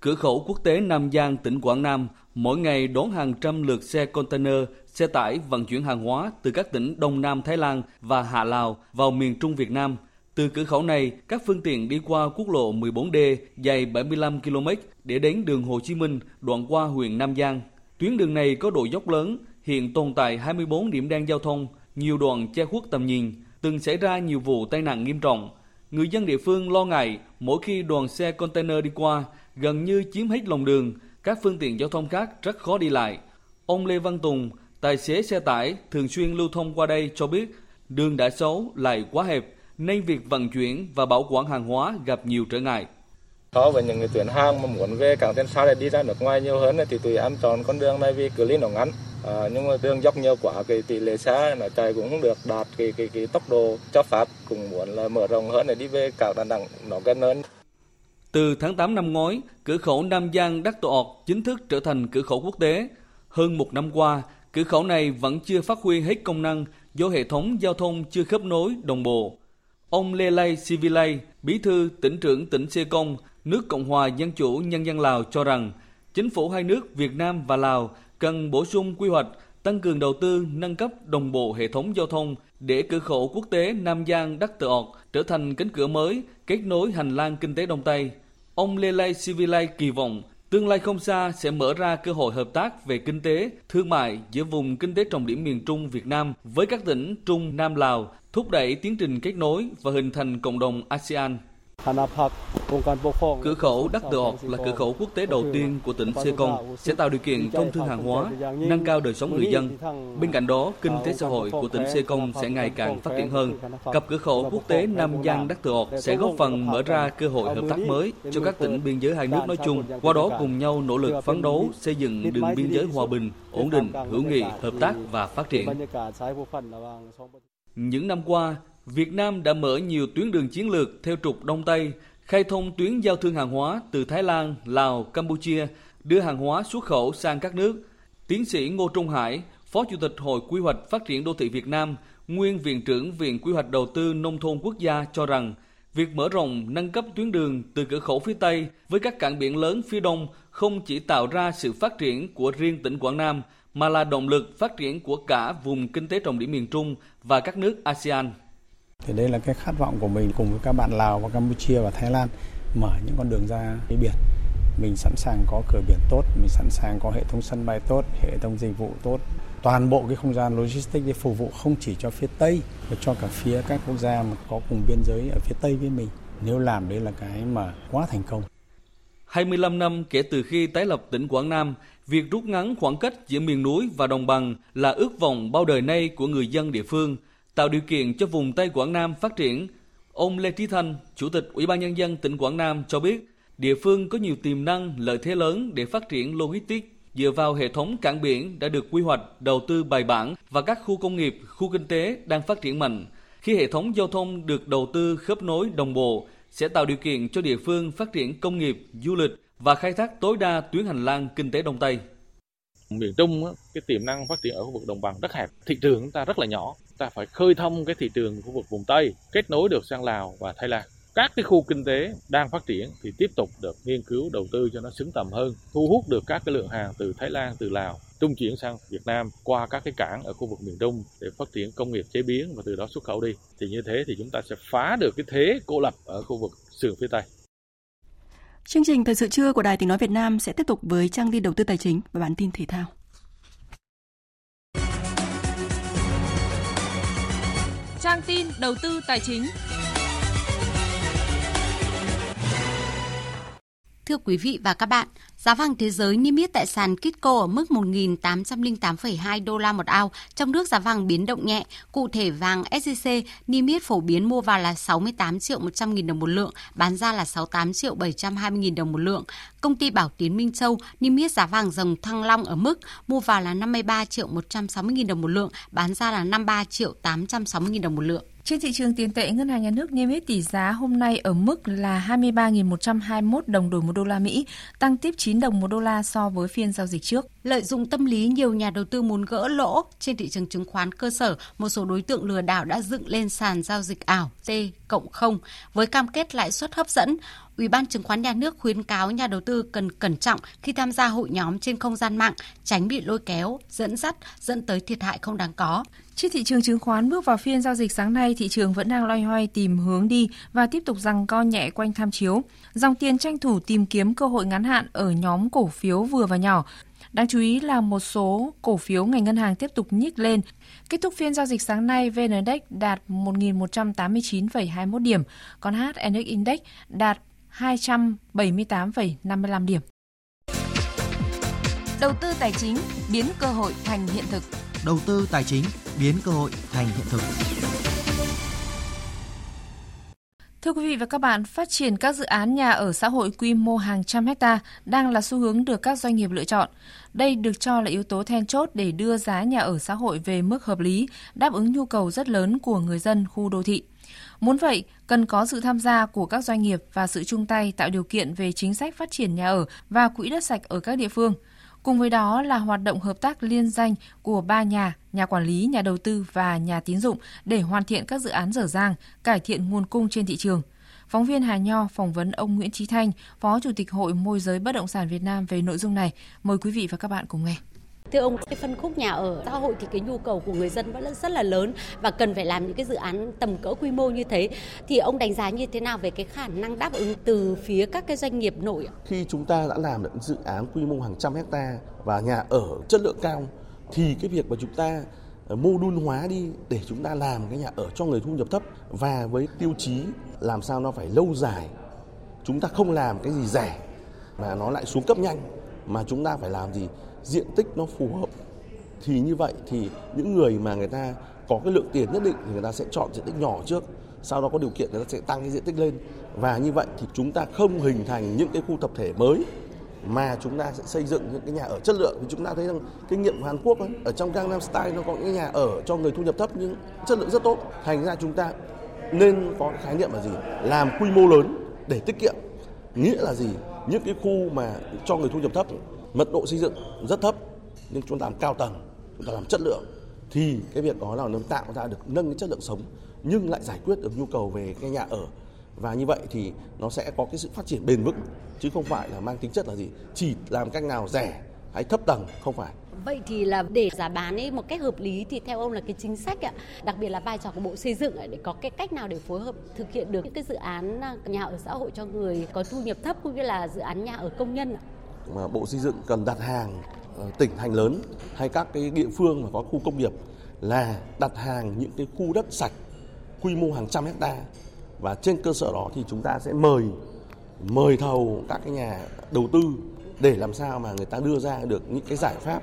Cửa khẩu quốc tế Nam Giang, tỉnh Quảng Nam mỗi ngày đón hàng trăm lượt xe container, xe tải vận chuyển hàng hóa từ các tỉnh Đông Nam Thái Lan và Hạ Lào vào miền Trung Việt Nam. Từ cửa khẩu này, các phương tiện đi qua quốc lộ 14D dài 75 km để đến đường Hồ Chí Minh đoạn qua huyện Nam Giang. Tuyến đường này có độ dốc lớn, hiện tồn tại 24 điểm đen giao thông, nhiều đoạn che khuất tầm nhìn, từng xảy ra nhiều vụ tai nạn nghiêm trọng. Người dân địa phương lo ngại mỗi khi đoàn xe container đi qua gần như chiếm hết lòng đường, các phương tiện giao thông khác rất khó đi lại. Ông Lê Văn Tùng, tài xế xe tải thường xuyên lưu thông qua đây cho biết đường đã xấu lại quá hẹp nên việc vận chuyển và bảo quản hàng hóa gặp nhiều trở ngại. So với những người tuyển hàng mà muốn về cảng Tiên Sa để đi ra nước ngoài nhiều hơn thì tụi em chọn con đường này vì cự ly nó ngắn. À, nhưng mà đường dốc nhiều quá cái tỷ lệ xe nó chạy cũng không được đạt cái cái cái tốc độ cho phép cũng muốn là mở rộng hơn để đi về cảng Đà Nẵng nó gần hơn. Từ tháng 8 năm ngoái, cửa khẩu Nam Giang Đắc Tô Ọt chính thức trở thành cửa khẩu quốc tế. Hơn một năm qua, cửa khẩu này vẫn chưa phát huy hết công năng do hệ thống giao thông chưa khớp nối đồng bộ. Ông Lê Lai Sivilay, bí thư tỉnh trưởng tỉnh Sê Công, nước Cộng hòa Dân chủ Nhân dân Lào cho rằng, chính phủ hai nước Việt Nam và Lào cần bổ sung quy hoạch, tăng cường đầu tư, nâng cấp đồng bộ hệ thống giao thông để cửa khẩu quốc tế Nam Giang Đắc Tự Ọt trở thành cánh cửa mới kết nối hành lang kinh tế Đông Tây. Ông Lê Sivilay kỳ vọng tương lai không xa sẽ mở ra cơ hội hợp tác về kinh tế, thương mại giữa vùng kinh tế trọng điểm miền Trung Việt Nam với các tỉnh Trung Nam Lào, thúc đẩy tiến trình kết nối và hình thành cộng đồng ASEAN. Cửa khẩu Đắc Tự Ọt là cửa khẩu quốc tế đầu tiên của tỉnh Sê Công, sẽ tạo điều kiện thông thương hàng hóa, nâng cao đời sống người dân. Bên cạnh đó, kinh tế xã hội của tỉnh Sê Công sẽ ngày càng phát triển hơn. Cặp cửa khẩu quốc tế Nam Giang Đắc Tự Ọt sẽ góp phần mở ra cơ hội hợp tác mới cho các tỉnh biên giới hai nước nói chung, qua đó cùng nhau nỗ lực phấn đấu xây dựng đường biên giới hòa bình, ổn định, hữu nghị, hợp tác và phát triển. Những năm qua, Việt Nam đã mở nhiều tuyến đường chiến lược theo trục Đông Tây, khai thông tuyến giao thương hàng hóa từ Thái Lan, Lào, Campuchia, đưa hàng hóa xuất khẩu sang các nước. Tiến sĩ Ngô Trung Hải, Phó Chủ tịch Hội Quy hoạch Phát triển Đô thị Việt Nam, nguyên Viện trưởng Viện Quy hoạch Đầu tư Nông thôn Quốc gia cho rằng, việc mở rộng nâng cấp tuyến đường từ cửa khẩu phía Tây với các cảng biển lớn phía Đông không chỉ tạo ra sự phát triển của riêng tỉnh Quảng Nam, mà là động lực phát triển của cả vùng kinh tế trọng điểm miền Trung và các nước ASEAN. Thì đây là cái khát vọng của mình cùng với các bạn Lào và Campuchia và Thái Lan mở những con đường ra cái biển. Mình sẵn sàng có cửa biển tốt, mình sẵn sàng có hệ thống sân bay tốt, hệ thống dịch vụ tốt. Toàn bộ cái không gian logistics để phục vụ không chỉ cho phía Tây mà cho cả phía các quốc gia mà có cùng biên giới ở phía Tây với mình. Nếu làm đấy là cái mà quá thành công. 25 năm kể từ khi tái lập tỉnh Quảng Nam, việc rút ngắn khoảng cách giữa miền núi và đồng bằng là ước vọng bao đời nay của người dân địa phương – tạo điều kiện cho vùng Tây Quảng Nam phát triển. Ông Lê Trí Thanh, Chủ tịch Ủy ban Nhân dân tỉnh Quảng Nam cho biết, địa phương có nhiều tiềm năng, lợi thế lớn để phát triển logistics dựa vào hệ thống cảng biển đã được quy hoạch, đầu tư bài bản và các khu công nghiệp, khu kinh tế đang phát triển mạnh. Khi hệ thống giao thông được đầu tư khớp nối đồng bộ, sẽ tạo điều kiện cho địa phương phát triển công nghiệp, du lịch và khai thác tối đa tuyến hành lang kinh tế Đông Tây. Miền Trung, cái tiềm năng phát triển ở khu vực đồng bằng rất hẹp, thị trường chúng ta rất là nhỏ, ta phải khơi thông cái thị trường khu vực vùng Tây, kết nối được sang Lào và Thái Lan. Các cái khu kinh tế đang phát triển thì tiếp tục được nghiên cứu đầu tư cho nó xứng tầm hơn, thu hút được các cái lượng hàng từ Thái Lan, từ Lào trung chuyển sang Việt Nam qua các cái cảng ở khu vực miền Trung để phát triển công nghiệp chế biến và từ đó xuất khẩu đi. Thì như thế thì chúng ta sẽ phá được cái thế cô lập ở khu vực sườn phía Tây. Chương trình Thời sự trưa của Đài Tiếng Nói Việt Nam sẽ tiếp tục với trang tin đầu tư tài chính và bản tin thể thao. Trang tin đầu tư tài chính. Thưa quý vị và các bạn, Giá vàng thế giới niêm yết tại sàn Kitco ở mức 1.808,2 đô la một ao, trong nước giá vàng biến động nhẹ. Cụ thể vàng SJC niêm yết phổ biến mua vào là 68 triệu 100 nghìn đồng một lượng, bán ra là 68 triệu 720 nghìn đồng một lượng. Công ty Bảo Tiến Minh Châu niêm yết giá vàng dòng Thăng Long ở mức mua vào là 53 triệu 160 nghìn đồng một lượng, bán ra là 53 triệu 860 nghìn đồng một lượng. Trên thị trường tiền tệ, Ngân hàng Nhà nước niêm yết tỷ giá hôm nay ở mức là 23.121 đồng đổi một đô la Mỹ, tăng tiếp 9 đồng một đô la so với phiên giao dịch trước. Lợi dụng tâm lý nhiều nhà đầu tư muốn gỡ lỗ trên thị trường chứng khoán cơ sở, một số đối tượng lừa đảo đã dựng lên sàn giao dịch ảo T cộng 0 với cam kết lãi suất hấp dẫn. Ủy ban chứng khoán nhà nước khuyến cáo nhà đầu tư cần cẩn trọng khi tham gia hội nhóm trên không gian mạng, tránh bị lôi kéo, dẫn dắt, dẫn tới thiệt hại không đáng có. Trên thị trường chứng khoán bước vào phiên giao dịch sáng nay, thị trường vẫn đang loay hoay tìm hướng đi và tiếp tục rằng co nhẹ quanh tham chiếu. Dòng tiền tranh thủ tìm kiếm cơ hội ngắn hạn ở nhóm cổ phiếu vừa và nhỏ. Đáng chú ý là một số cổ phiếu ngành ngân hàng tiếp tục nhích lên. Kết thúc phiên giao dịch sáng nay, VN Index đạt 1.189,21 điểm, còn HNX Index đạt 278,55 điểm. Đầu tư tài chính biến cơ hội thành hiện thực. Đầu tư tài chính biến cơ hội thành hiện thực. Thưa quý vị và các bạn, phát triển các dự án nhà ở xã hội quy mô hàng trăm hecta đang là xu hướng được các doanh nghiệp lựa chọn. Đây được cho là yếu tố then chốt để đưa giá nhà ở xã hội về mức hợp lý, đáp ứng nhu cầu rất lớn của người dân khu đô thị. Muốn vậy, cần có sự tham gia của các doanh nghiệp và sự chung tay tạo điều kiện về chính sách phát triển nhà ở và quỹ đất sạch ở các địa phương. Cùng với đó là hoạt động hợp tác liên danh của ba nhà, nhà quản lý, nhà đầu tư và nhà tín dụng để hoàn thiện các dự án dở dang, cải thiện nguồn cung trên thị trường. Phóng viên Hà Nho phỏng vấn ông Nguyễn Trí Thanh, Phó Chủ tịch Hội Môi giới Bất động sản Việt Nam về nội dung này. Mời quý vị và các bạn cùng nghe. Thưa ông, cái phân khúc nhà ở xã hội thì cái nhu cầu của người dân vẫn rất là lớn và cần phải làm những cái dự án tầm cỡ quy mô như thế. Thì ông đánh giá như thế nào về cái khả năng đáp ứng từ phía các cái doanh nghiệp nội? Khi chúng ta đã làm được dự án quy mô hàng trăm hecta và nhà ở chất lượng cao thì cái việc mà chúng ta ờ, mô đun hóa đi để chúng ta làm cái nhà ở cho người thu nhập thấp và với tiêu chí làm sao nó phải lâu dài chúng ta không làm cái gì rẻ mà nó lại xuống cấp nhanh mà chúng ta phải làm gì diện tích nó phù hợp thì như vậy thì những người mà người ta có cái lượng tiền nhất định thì người ta sẽ chọn diện tích nhỏ trước sau đó có điều kiện người ta sẽ tăng cái diện tích lên. Và như vậy thì chúng ta không hình thành những cái khu tập thể mới mà chúng ta sẽ xây dựng những cái nhà ở chất lượng. Thì chúng ta thấy rằng kinh nghiệm của Hàn Quốc ấy, ở trong Gangnam Style nó có những nhà ở cho người thu nhập thấp nhưng chất lượng rất tốt. Thành ra chúng ta nên có khái niệm là gì? Làm quy mô lớn để tiết kiệm. Nghĩa là gì? Những cái khu mà cho người thu nhập thấp mật độ xây dựng rất thấp nhưng chúng ta làm cao tầng chúng ta làm chất lượng thì cái việc đó là nó tạo ra được nâng cái chất lượng sống nhưng lại giải quyết được nhu cầu về cái nhà ở và như vậy thì nó sẽ có cái sự phát triển bền vững chứ không phải là mang tính chất là gì chỉ làm cách nào rẻ hay thấp tầng không phải Vậy thì là để giá bán ấy một cách hợp lý thì theo ông là cái chính sách ạ, đặc biệt là vai trò của Bộ Xây dựng để có cái cách nào để phối hợp thực hiện được những cái dự án à, nhà ở xã hội cho người có thu nhập thấp cũng như là dự án nhà ở công nhân ạ? Mà Bộ Xây dựng cần đặt hàng ờ, tỉnh thành lớn hay các cái địa phương mà có khu công nghiệp là đặt hàng những cái khu đất sạch quy mô hàng trăm hecta và trên cơ sở đó thì chúng ta sẽ mời mời thầu các cái nhà đầu tư để làm sao mà người ta đưa ra được những cái giải pháp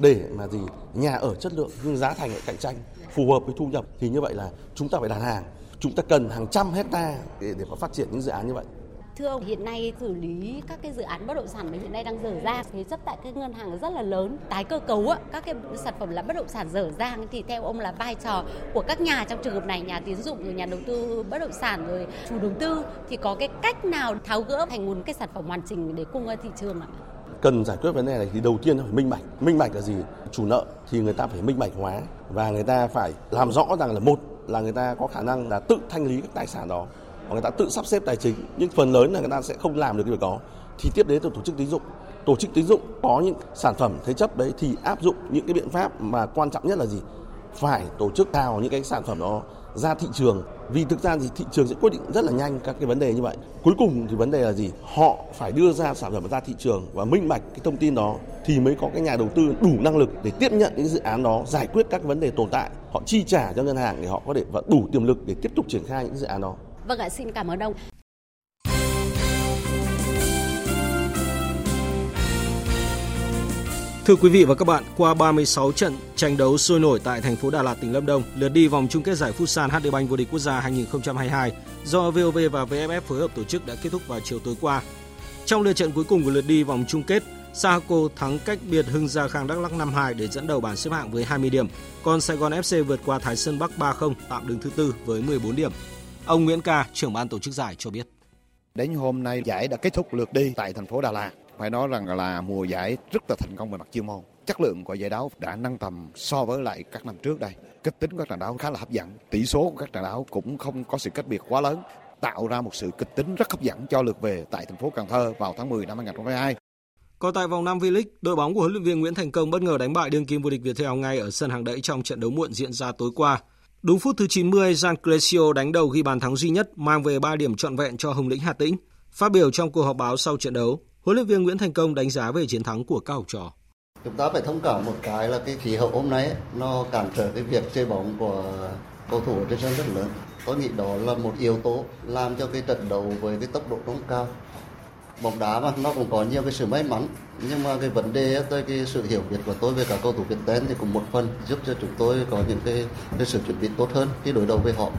để mà gì, nhà ở chất lượng nhưng giá thành lại cạnh tranh, phù hợp với thu nhập. Thì như vậy là chúng ta phải đặt hàng. Chúng ta cần hàng trăm hecta để để mà phát triển những dự án như vậy. Thưa ông, hiện nay xử lý các cái dự án bất động sản mà hiện nay đang dở dang, thế chấp tại các ngân hàng rất là lớn, tái cơ cấu á, các cái sản phẩm là bất động sản dở dang thì theo ông là vai trò của các nhà trong trường hợp này, nhà tiến dụng rồi nhà đầu tư bất động sản rồi chủ đầu tư thì có cái cách nào tháo gỡ thành một cái sản phẩm hoàn chỉnh để cung ra thị trường ạ? cần giải quyết vấn đề này thì đầu tiên phải minh bạch. Minh bạch là gì? Chủ nợ thì người ta phải minh bạch hóa và người ta phải làm rõ rằng là một là người ta có khả năng là tự thanh lý các tài sản đó hoặc người ta tự sắp xếp tài chính, nhưng phần lớn là người ta sẽ không làm được cái việc đó. Thì tiếp đến từ tổ chức tín dụng. Tổ chức tín dụng có những sản phẩm thế chấp đấy thì áp dụng những cái biện pháp mà quan trọng nhất là gì? Phải tổ chức đào những cái sản phẩm đó ra thị trường. Vì thực ra thì thị trường sẽ quyết định rất là nhanh các cái vấn đề như vậy. Cuối cùng thì vấn đề là gì? Họ phải đưa ra sản phẩm ra thị trường và minh bạch cái thông tin đó thì mới có cái nhà đầu tư đủ năng lực để tiếp nhận những dự án đó, giải quyết các vấn đề tồn tại. Họ chi trả cho ngân hàng để họ có thể và đủ tiềm lực để tiếp tục triển khai những dự án đó. Vâng ạ, xin cảm ơn ông. Thưa quý vị và các bạn, qua 36 trận tranh đấu sôi nổi tại thành phố Đà Lạt, tỉnh Lâm Đồng, lượt đi vòng chung kết giải Futsal HD Bank vô địch quốc gia 2022 do VOV và VFF phối hợp tổ chức đã kết thúc vào chiều tối qua. Trong lượt trận cuối cùng của lượt đi vòng chung kết, Saco thắng cách biệt Hưng Gia Khang Đắk Lắk 5-2 để dẫn đầu bảng xếp hạng với 20 điểm, còn Sài Gòn FC vượt qua Thái Sơn Bắc 3-0 tạm đứng thứ tư với 14 điểm. Ông Nguyễn Ca, trưởng ban tổ chức giải cho biết. Đến hôm nay giải đã kết thúc lượt đi tại thành phố Đà Lạt. Phải nói rằng là mùa giải rất là thành công về mặt chuyên môn. Chất lượng của giải đấu đã nâng tầm so với lại các năm trước đây. Kích tính của các trận đấu khá là hấp dẫn. Tỷ số của các trận đấu cũng không có sự cách biệt quá lớn tạo ra một sự kịch tính rất hấp dẫn cho lượt về tại thành phố Cần Thơ vào tháng 10 năm 2022. Còn tại vòng 5 V-League, đội bóng của huấn luyện viên Nguyễn Thành Công bất ngờ đánh bại đương kim vô địch Viettel ngay ở sân hàng đẫy trong trận đấu muộn diễn ra tối qua. Đúng phút thứ 90, Gian Crescio đánh đầu ghi bàn thắng duy nhất mang về 3 điểm trọn vẹn cho Hồng Lĩnh Hà Tĩnh. Phát biểu trong cuộc họp báo sau trận đấu, huấn luyện viên Nguyễn Thành Công đánh giá về chiến thắng của các học trò. Chúng ta phải thông cảm một cái là cái khí hậu hôm nay nó cản trở cái việc chơi bóng của cầu thủ trên sân rất lớn. Tôi nghĩ đó là một yếu tố làm cho cái trận đấu với cái tốc độ rất cao bóng đá mà nó cũng có nhiều cái sự may mắn nhưng mà cái vấn đề tới cái sự hiểu biết của tôi về cả cầu thủ Việt Tên thì cũng một phần giúp cho chúng tôi có những cái, cái sự chuẩn bị tốt hơn khi đối đầu với họ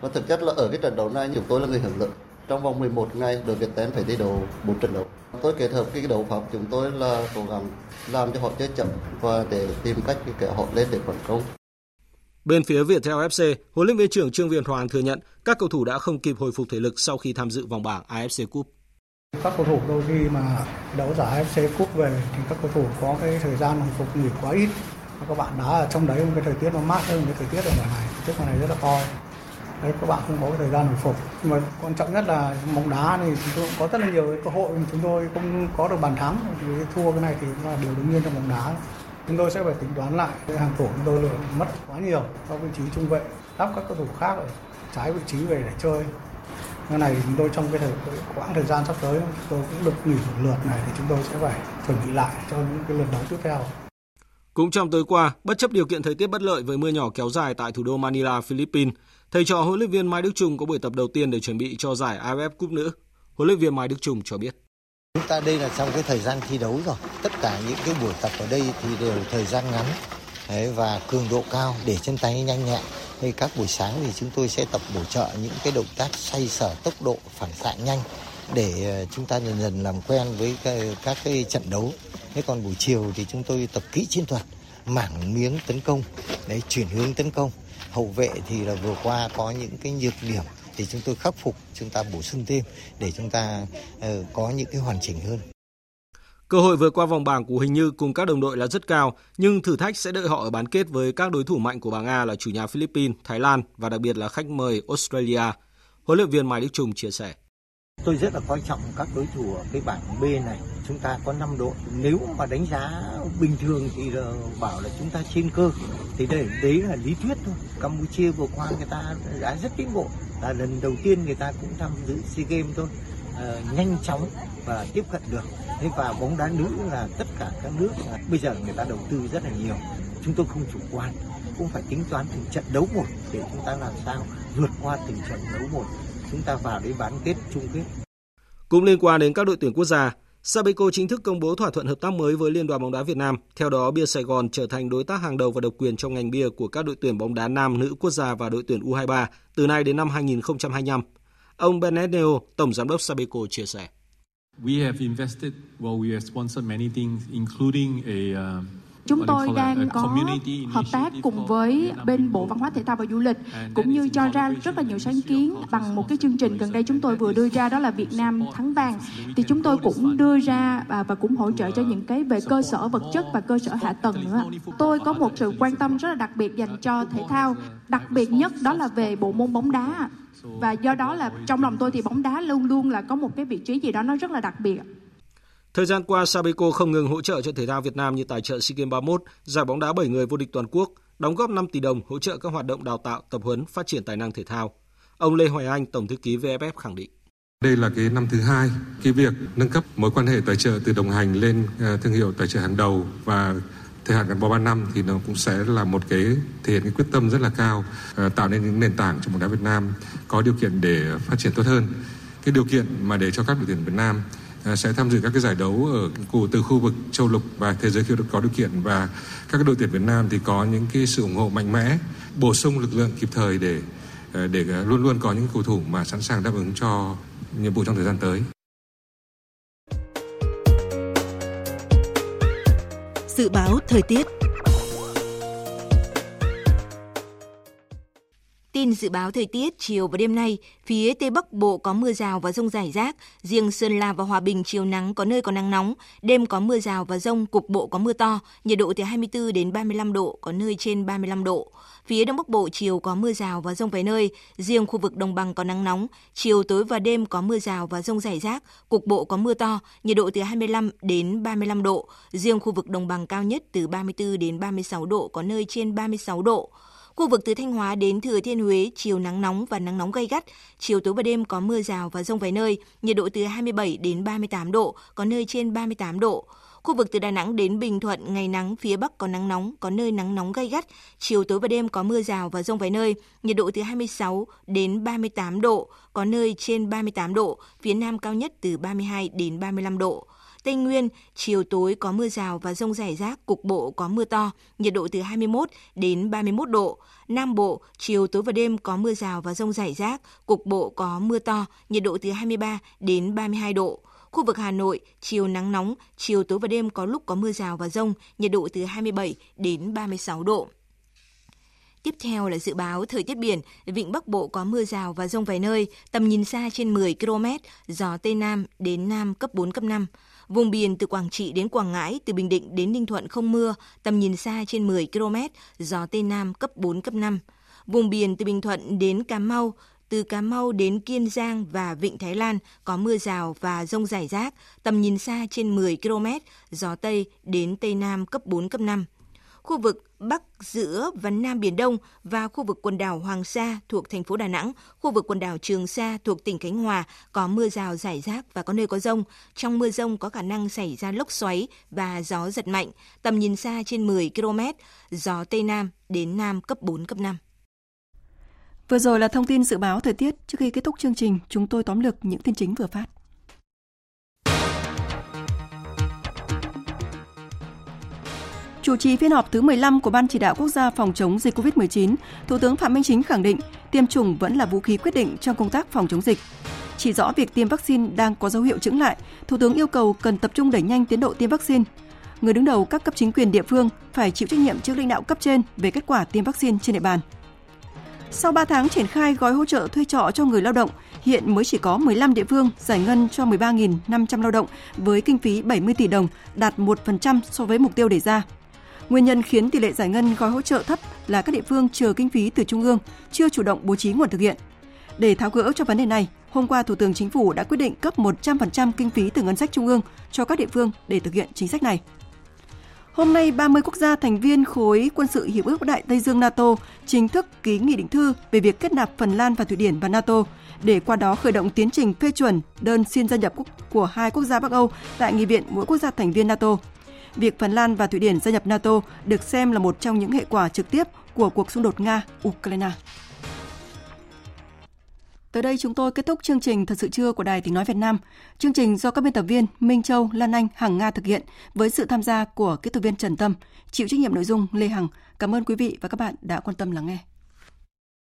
Và thực chất là ở cái trận đấu này chúng tôi là người hưởng lợi. Trong vòng 11 ngày đội Việt Tên phải thi đấu 4 trận đấu. Tôi kết hợp cái đấu pháp chúng tôi là cố gắng làm cho họ chơi chậm và để tìm cách kéo họ lên để phản công. Bên phía Viettel FC, huấn luyện viên trưởng Trương Viên Hoàng thừa nhận các cầu thủ đã không kịp hồi phục thể lực sau khi tham dự vòng bảng AFC Cup. Các cầu thủ đôi khi mà đấu giải FC Cup về thì các cầu thủ có cái thời gian hồi phục nghỉ quá ít. Các bạn đá ở trong đấy một cái thời tiết nó mát hơn cái thời tiết ở ngoài này, trước tiết ngoài này rất là to. Đấy, các bạn không có cái thời gian hồi phục. Nhưng mà quan trọng nhất là bóng đá thì chúng tôi cũng có rất là nhiều cơ hội chúng tôi không có được bàn thắng. Thì thua cái này thì là điều đương nhiên trong bóng đá chúng tôi sẽ phải tính toán lại cái hàng thủ chúng tôi lượng mất quá nhiều so vị trí trung vệ lắp các cầu thủ khác ở trái vị trí về để chơi cái này chúng tôi trong cái thời quãng thời gian sắp tới chúng tôi cũng được nghỉ một lượt này thì chúng tôi sẽ phải chuẩn bị lại cho những cái lượt đấu tiếp theo cũng trong tối qua, bất chấp điều kiện thời tiết bất lợi với mưa nhỏ kéo dài tại thủ đô Manila, Philippines, thầy trò huấn luyện viên Mai Đức Trung có buổi tập đầu tiên để chuẩn bị cho giải AFF Cup nữ. Huấn luyện viên Mai Đức Trung cho biết. Chúng ta đây là trong cái thời gian thi đấu rồi. Tất cả những cái buổi tập ở đây thì đều thời gian ngắn Đấy, và cường độ cao để chân tay nhanh nhẹn. Thì các buổi sáng thì chúng tôi sẽ tập bổ trợ những cái động tác xoay sở tốc độ phản xạ nhanh để ờ, chúng ta dần dần làm quen với các cái trận đấu. Thế còn buổi chiều thì chúng tôi tập kỹ chiến thuật, mảng miếng tấn công, đấy chuyển hướng tấn công. Hậu vệ thì là vừa qua có những cái nhược điểm thì chúng tôi khắc phục, chúng ta bổ sung thêm để chúng ta uh, có những cái hoàn chỉnh hơn. Cơ hội vượt qua vòng bảng của Hình Như cùng các đồng đội là rất cao, nhưng thử thách sẽ đợi họ ở bán kết với các đối thủ mạnh của bảng A là chủ nhà Philippines, Thái Lan và đặc biệt là khách mời Australia. Huấn luyện viên Mai Đức Trung chia sẻ. Tôi rất là coi trọng các đối thủ ở cái bảng B này. Chúng ta có 5 đội. Nếu mà đánh giá bình thường thì bảo là chúng ta trên cơ. Thì đây đấy là lý thuyết thôi. Campuchia vừa qua người ta đã rất tiến bộ. Là lần đầu tiên người ta cũng tham dự SEA Games thôi. À, nhanh chóng và tiếp cận được. Thế và bóng đá nữ là tất cả các nước bây giờ người ta đầu tư rất là nhiều. Chúng tôi không chủ quan, cũng phải tính toán từng trận đấu một để chúng ta làm sao vượt qua từng trận đấu một chúng ta vào đến bán kết chung kết. Cũng liên quan đến các đội tuyển quốc gia, Sabeco chính thức công bố thỏa thuận hợp tác mới với Liên đoàn bóng đá Việt Nam. Theo đó, bia Sài Gòn trở thành đối tác hàng đầu và độc quyền trong ngành bia của các đội tuyển bóng đá nam nữ quốc gia và đội tuyển U23 từ nay đến năm 2025. Ông Benedeo, tổng giám đốc Sabeco chia sẻ. We have invested, well, we have sponsored many things, including a uh, Chúng tôi đang có hợp tác cùng với bên Bộ Văn hóa Thể thao và Du lịch cũng như cho ra rất là nhiều sáng kiến bằng một cái chương trình gần đây chúng tôi vừa đưa ra đó là Việt Nam thắng vàng. thì chúng tôi cũng đưa ra và, và cũng hỗ trợ cho những cái về cơ sở vật chất và cơ sở hạ tầng nữa. Tôi có một sự quan tâm rất là đặc biệt dành cho thể thao, đặc biệt nhất đó là về bộ môn bóng đá. Và do đó là trong lòng tôi thì bóng đá luôn luôn là có một cái vị trí gì đó nó rất là đặc biệt. Thời gian qua, Sabeco không ngừng hỗ trợ cho thể thao Việt Nam như tài trợ SEA Games 31, giải bóng đá 7 người vô địch toàn quốc, đóng góp 5 tỷ đồng hỗ trợ các hoạt động đào tạo, tập huấn, phát triển tài năng thể thao. Ông Lê Hoài Anh, Tổng thư ký VFF khẳng định. Đây là cái năm thứ hai, cái việc nâng cấp mối quan hệ tài trợ từ đồng hành lên ờ, thương hiệu tài trợ hàng đầu và thời hạn gắn bó 3 năm thì nó cũng sẽ là một cái thể hiện cái quyết tâm rất là cao ờ, tạo nên những nền tảng cho bóng đá Việt Nam có điều kiện để phát triển tốt hơn. Cái điều kiện mà để cho các đội tuyển Việt Nam À, sẽ tham dự các cái giải đấu ở từ khu vực châu lục và thế giới khi có điều kiện và các đội tuyển Việt Nam thì có những cái sự ủng hộ mạnh mẽ, bổ sung lực lượng kịp thời để à, để luôn luôn có những cầu thủ mà sẵn sàng đáp ứng cho nhiệm vụ trong thời gian tới. Dự báo thời tiết Tin dự báo thời tiết chiều và đêm nay, phía Tây Bắc Bộ có mưa rào và rông rải rác, riêng Sơn La và Hòa Bình chiều nắng có nơi có nắng nóng, đêm có mưa rào và rông, cục bộ có mưa to, nhiệt độ từ 24 đến 35 độ, có nơi trên 35 độ. Phía Đông Bắc Bộ chiều có mưa rào và rông vài nơi, riêng khu vực đồng bằng có nắng nóng, chiều tối và đêm có mưa rào và rông rải rác, cục bộ có mưa to, nhiệt độ từ 25 đến 35 độ, riêng khu vực đồng bằng cao nhất từ 34 đến 36 độ, có nơi trên 36 độ. Khu vực từ Thanh Hóa đến Thừa Thiên Huế chiều nắng nóng và nắng nóng gay gắt, chiều tối và đêm có mưa rào và rông vài nơi, nhiệt độ từ 27 đến 38 độ, có nơi trên 38 độ. Khu vực từ Đà Nẵng đến Bình Thuận ngày nắng, phía Bắc có nắng nóng, có nơi nắng nóng gay gắt, chiều tối và đêm có mưa rào và rông vài nơi, nhiệt độ từ 26 đến 38 độ, có nơi trên 38 độ, phía Nam cao nhất từ 32 đến 35 độ. Tây Nguyên, chiều tối có mưa rào và rông rải rác, cục bộ có mưa to, nhiệt độ từ 21 đến 31 độ. Nam Bộ, chiều tối và đêm có mưa rào và rông rải rác, cục bộ có mưa to, nhiệt độ từ 23 đến 32 độ. Khu vực Hà Nội, chiều nắng nóng, chiều tối và đêm có lúc có mưa rào và rông, nhiệt độ từ 27 đến 36 độ. Tiếp theo là dự báo thời tiết biển, vịnh Bắc Bộ có mưa rào và rông vài nơi, tầm nhìn xa trên 10 km, gió Tây Nam đến Nam cấp 4, cấp 5. Vùng biển từ Quảng Trị đến Quảng Ngãi, từ Bình Định đến Ninh Thuận không mưa, tầm nhìn xa trên 10 km, gió Tây Nam cấp 4, cấp 5. Vùng biển từ Bình Thuận đến Cà Mau, từ Cà Mau đến Kiên Giang và Vịnh Thái Lan có mưa rào và rông rải rác, tầm nhìn xa trên 10 km, gió Tây đến Tây Nam cấp 4, cấp 5 khu vực Bắc, giữa và Nam Biển Đông và khu vực quần đảo Hoàng Sa thuộc thành phố Đà Nẵng, khu vực quần đảo Trường Sa thuộc tỉnh Khánh Hòa có mưa rào rải rác và có nơi có rông. Trong mưa rông có khả năng xảy ra lốc xoáy và gió giật mạnh, tầm nhìn xa trên 10 km, gió Tây Nam đến Nam cấp 4, cấp 5. Vừa rồi là thông tin dự báo thời tiết. Trước khi kết thúc chương trình, chúng tôi tóm lược những tin chính vừa phát. Chủ trì phiên họp thứ 15 của Ban chỉ đạo quốc gia phòng chống dịch COVID-19, Thủ tướng Phạm Minh Chính khẳng định tiêm chủng vẫn là vũ khí quyết định trong công tác phòng chống dịch. Chỉ rõ việc tiêm vaccine đang có dấu hiệu chững lại, Thủ tướng yêu cầu cần tập trung đẩy nhanh tiến độ tiêm vaccine. Người đứng đầu các cấp chính quyền địa phương phải chịu trách nhiệm trước lãnh đạo cấp trên về kết quả tiêm vaccine trên địa bàn. Sau 3 tháng triển khai gói hỗ trợ thuê trọ cho người lao động, hiện mới chỉ có 15 địa phương giải ngân cho 13.500 lao động với kinh phí 70 tỷ đồng, đạt 1% so với mục tiêu đề ra. Nguyên nhân khiến tỷ lệ giải ngân gói hỗ trợ thấp là các địa phương chờ kinh phí từ trung ương, chưa chủ động bố trí nguồn thực hiện. Để tháo gỡ cho vấn đề này, hôm qua Thủ tướng Chính phủ đã quyết định cấp 100% kinh phí từ ngân sách trung ương cho các địa phương để thực hiện chính sách này. Hôm nay, 30 quốc gia thành viên khối quân sự Hiệp ước Đại Tây Dương NATO chính thức ký nghị định thư về việc kết nạp Phần Lan và Thụy Điển vào NATO, để qua đó khởi động tiến trình phê chuẩn đơn xin gia nhập của hai quốc gia Bắc Âu tại Nghị viện mỗi quốc gia thành viên NATO việc Phần Lan và Thụy Điển gia nhập NATO được xem là một trong những hệ quả trực tiếp của cuộc xung đột Nga-Ukraine. Tới đây chúng tôi kết thúc chương trình Thật sự trưa của Đài Tiếng Nói Việt Nam. Chương trình do các biên tập viên Minh Châu, Lan Anh, Hằng Nga thực hiện với sự tham gia của kỹ thuật viên Trần Tâm, chịu trách nhiệm nội dung Lê Hằng. Cảm ơn quý vị và các bạn đã quan tâm lắng nghe.